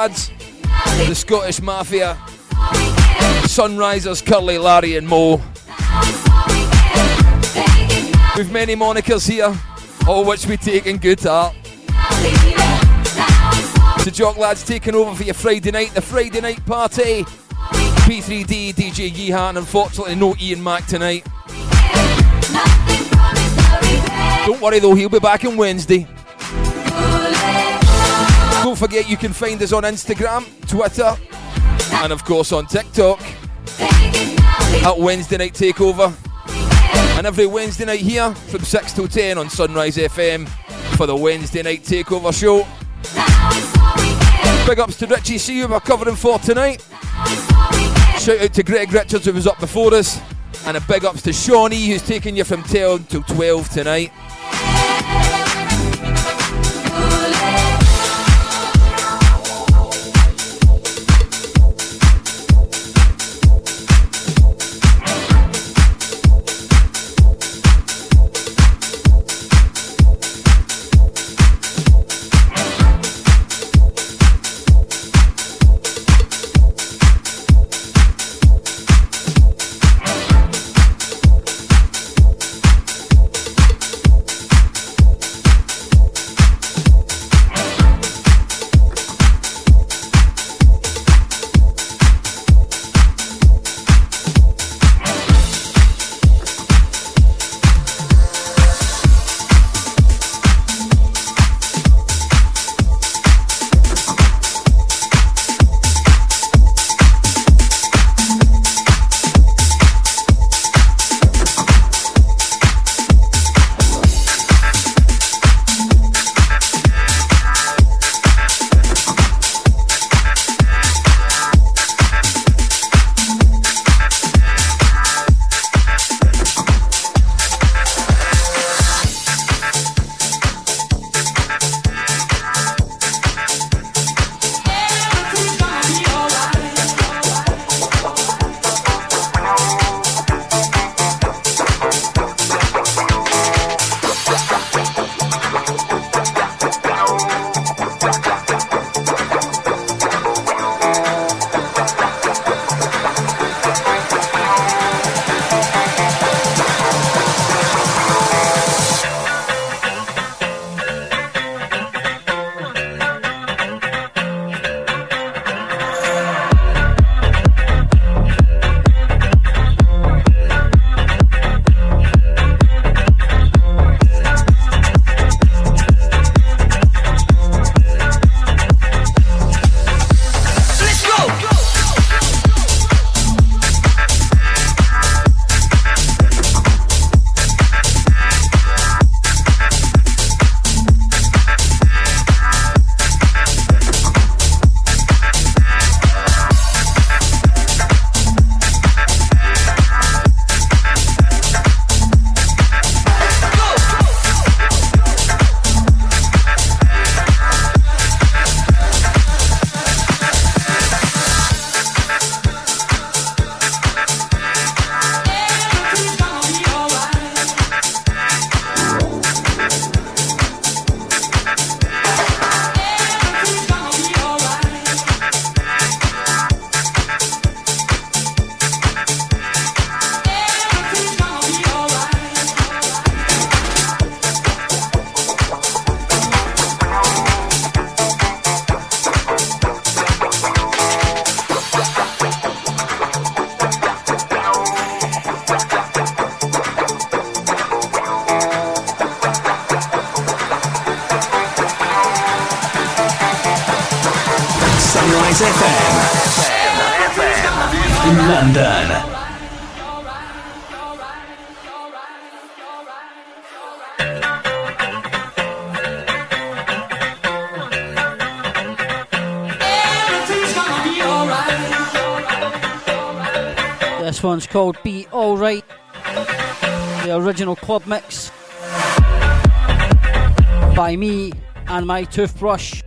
Lads, the Scottish Mafia, Sunrisers, Curly, Larry, and Moe. We've many monikers here, all which we take in good heart. The Jock Lads taking over for your Friday night, the Friday night party. P3D, DJ Yee-Ha, and unfortunately no Ian Mack tonight. Don't worry though, he'll be back on Wednesday. Don't forget you can find us on Instagram, Twitter, and of course on TikTok at Wednesday Night Takeover. And every Wednesday night here from 6 till 10 on Sunrise FM for the Wednesday Night Takeover show. Big ups to Richie C who we're covering for tonight. Shout out to Greg Richards who was up before us. And a big ups to Shawnee who's taking you from 10 till 12 tonight. Called Be Alright. The original club mix by me and my toothbrush.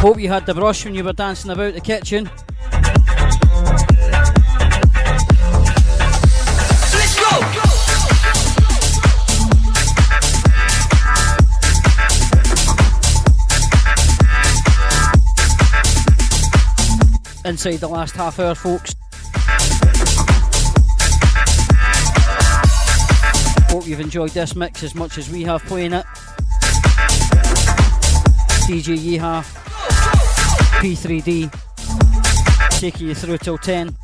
Hope you had the brush when you were dancing about the kitchen. Inside the last half hour, folks. Hope you've enjoyed this mix as much as we have playing it. DJ Yee-Ha, P3D. taking you through till 10.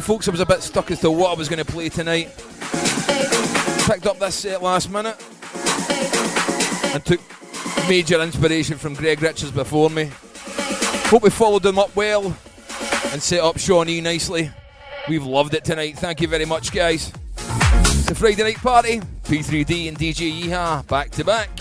Folks, I was a bit stuck as to what I was gonna play tonight. Picked up this set last minute and took major inspiration from Greg Richards before me. Hope we followed him up well and set up Sean E nicely. We've loved it tonight. Thank you very much, guys. It's a Friday night party. P3D and DJ Yee-Ha back to back.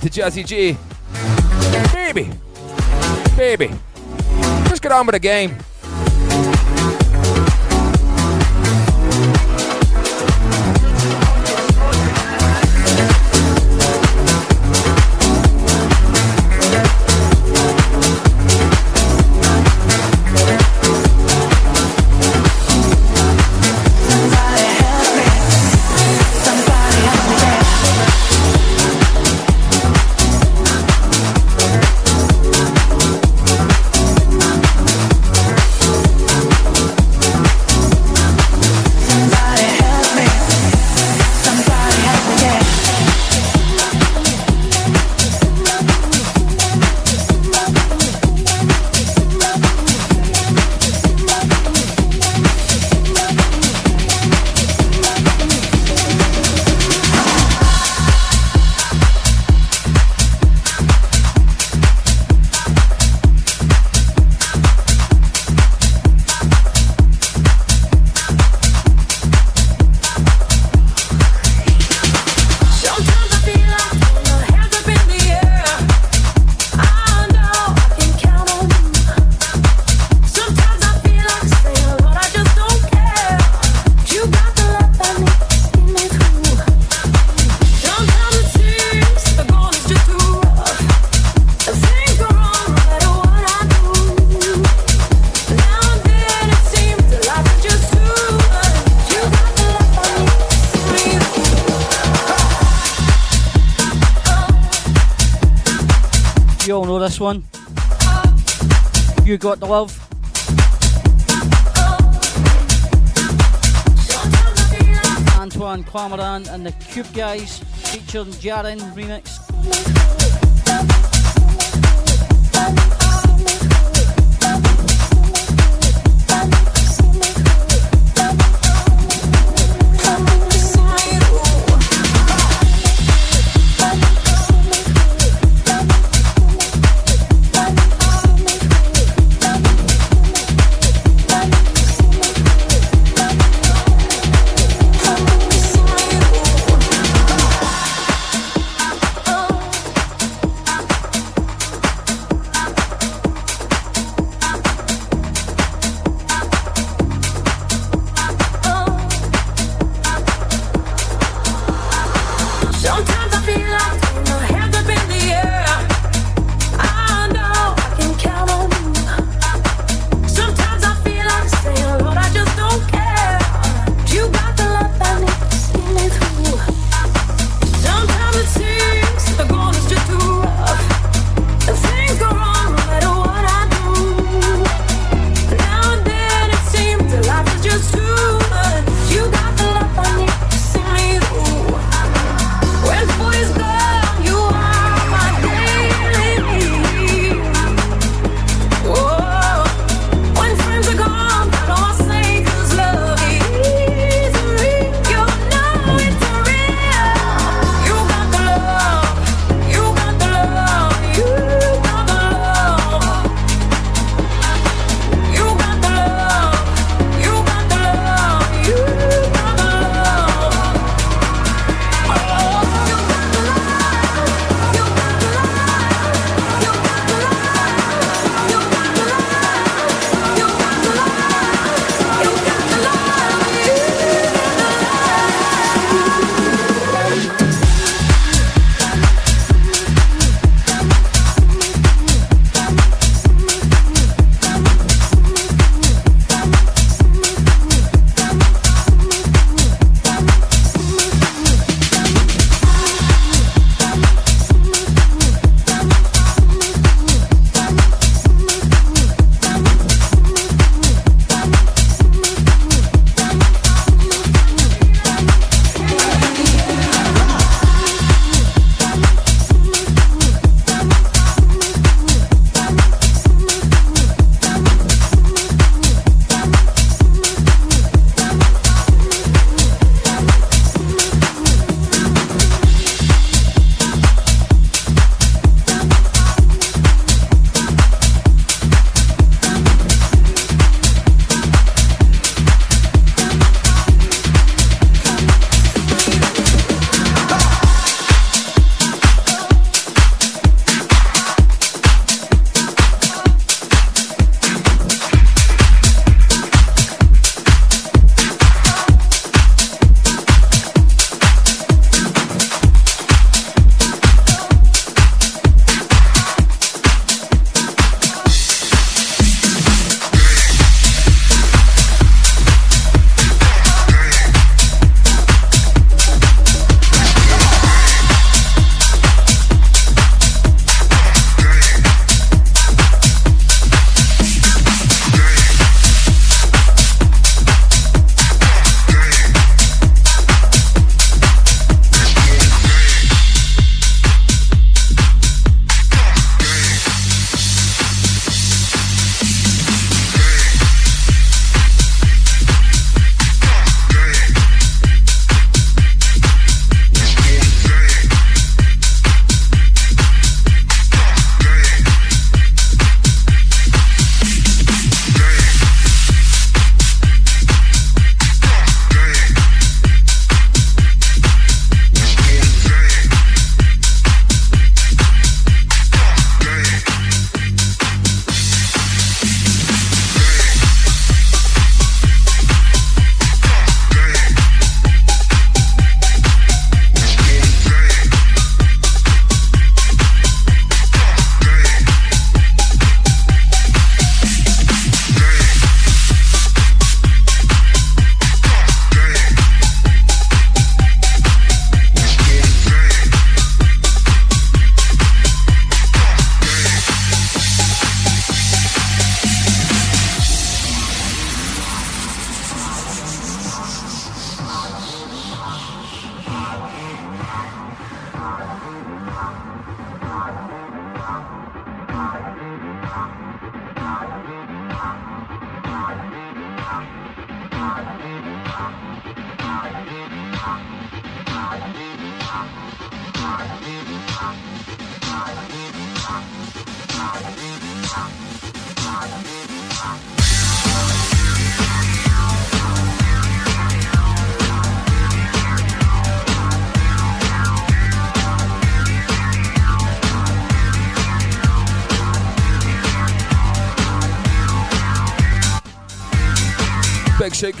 to Jazzy G. Baby, baby, let's get on with the game. got, the love? Antoine Clamaran and the Cube Guys featuring Jaren remix.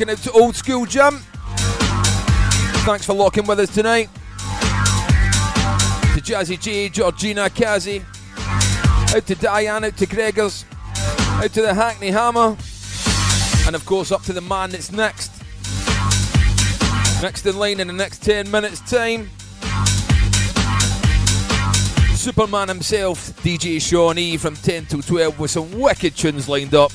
Going out to Old School Jam. Thanks for locking with us tonight. To Jazzy G, Georgina, Kazi. Out to Diane, out to Gregors. Out to the Hackney Hammer. And of course, up to the man that's next. Next in line in the next 10 minutes' time. Superman himself, DJ Sean E from 10 to 12 with some wicked tunes lined up.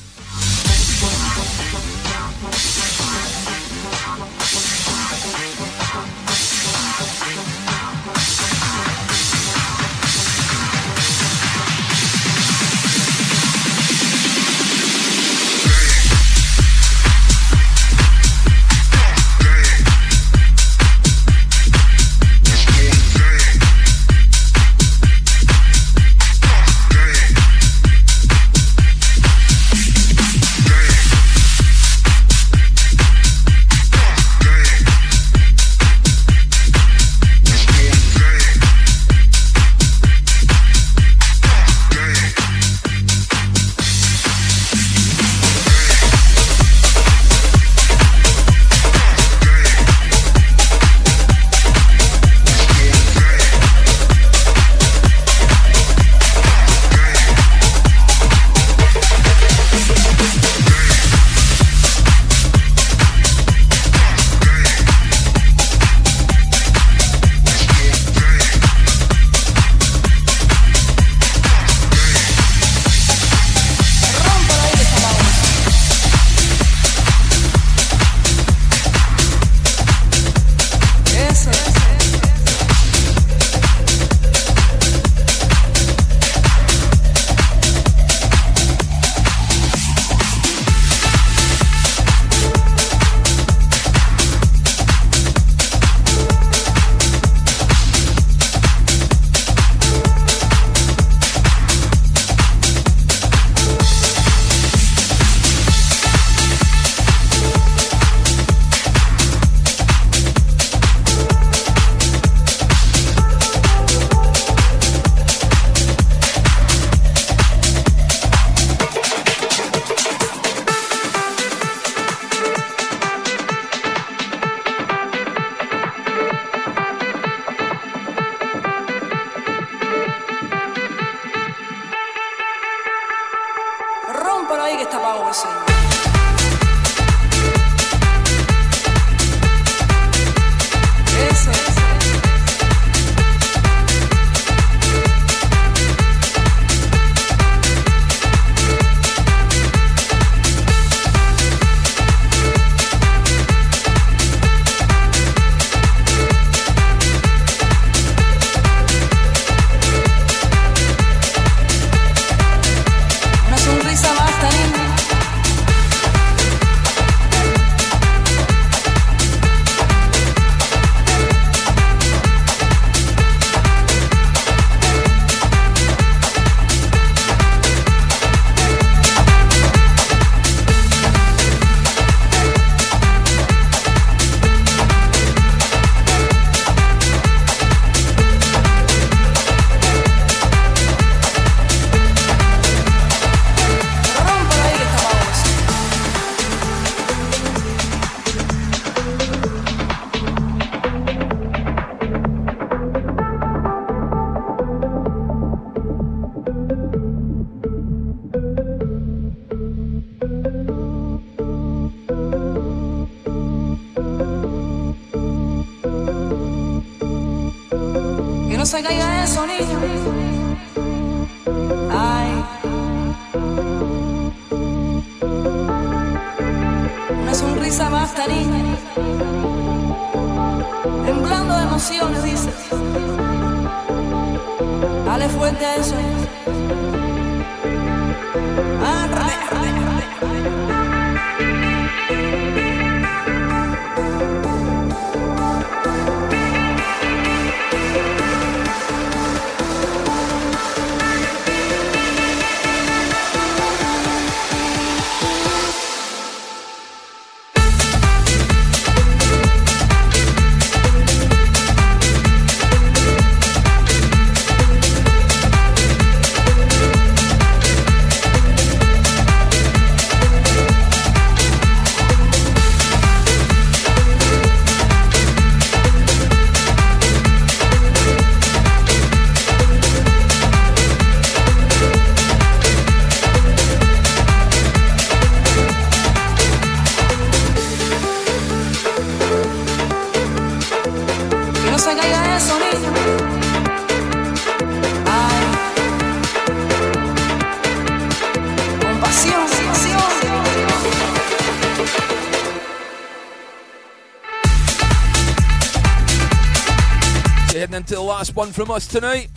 Last one from us tonight.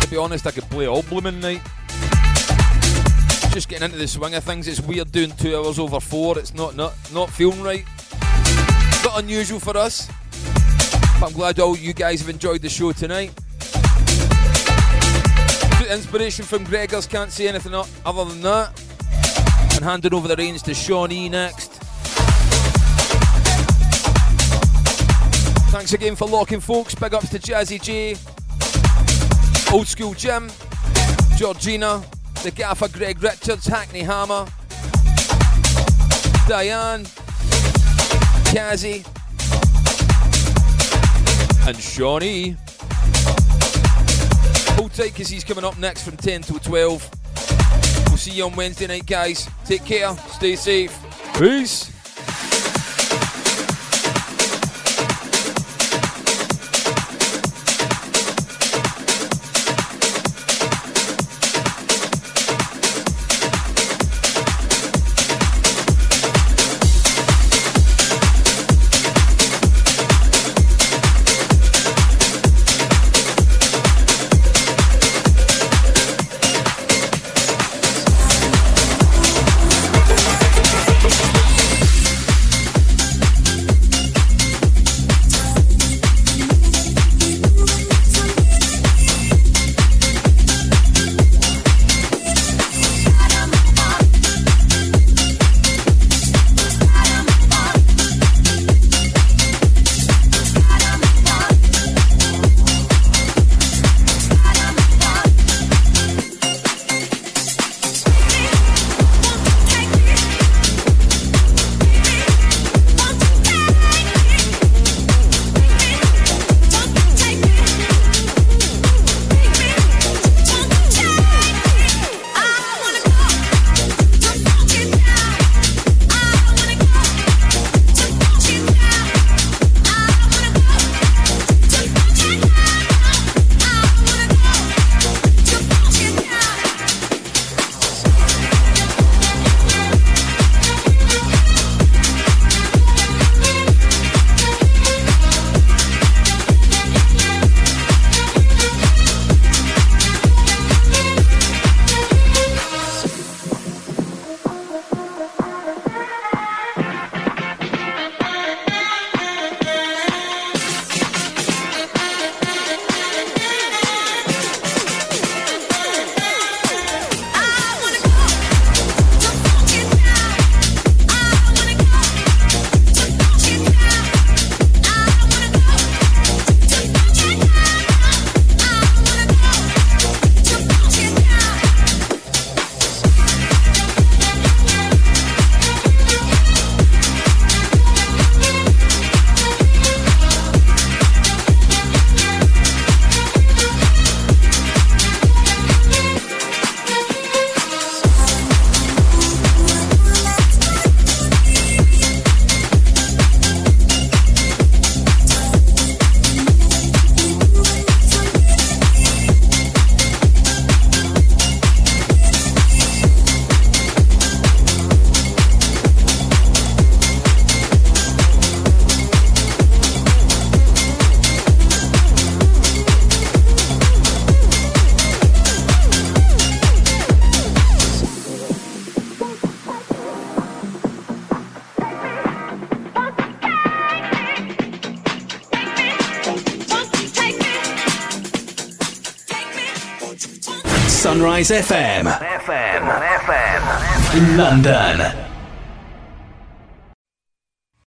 To be honest, I could play all blooming night. Just getting into the swing of things. It's weird doing two hours over four. It's not not not feeling right. Not unusual for us. But I'm glad all you guys have enjoyed the show tonight. Inspiration from Gregors, can't say anything other than that. And handing over the reins to Sean E next. Thanks again for locking, folks. Big ups to Jazzy J, Old School Jim, Georgina, the gaffer Greg Richards, Hackney Hammer, Diane, Kazzy, and Shawnee. Hold tight because he's coming up next from 10 till 12. We'll see you on Wednesday night, guys. Take care, stay safe. Peace. Sunrise FM. FM. FM. In London.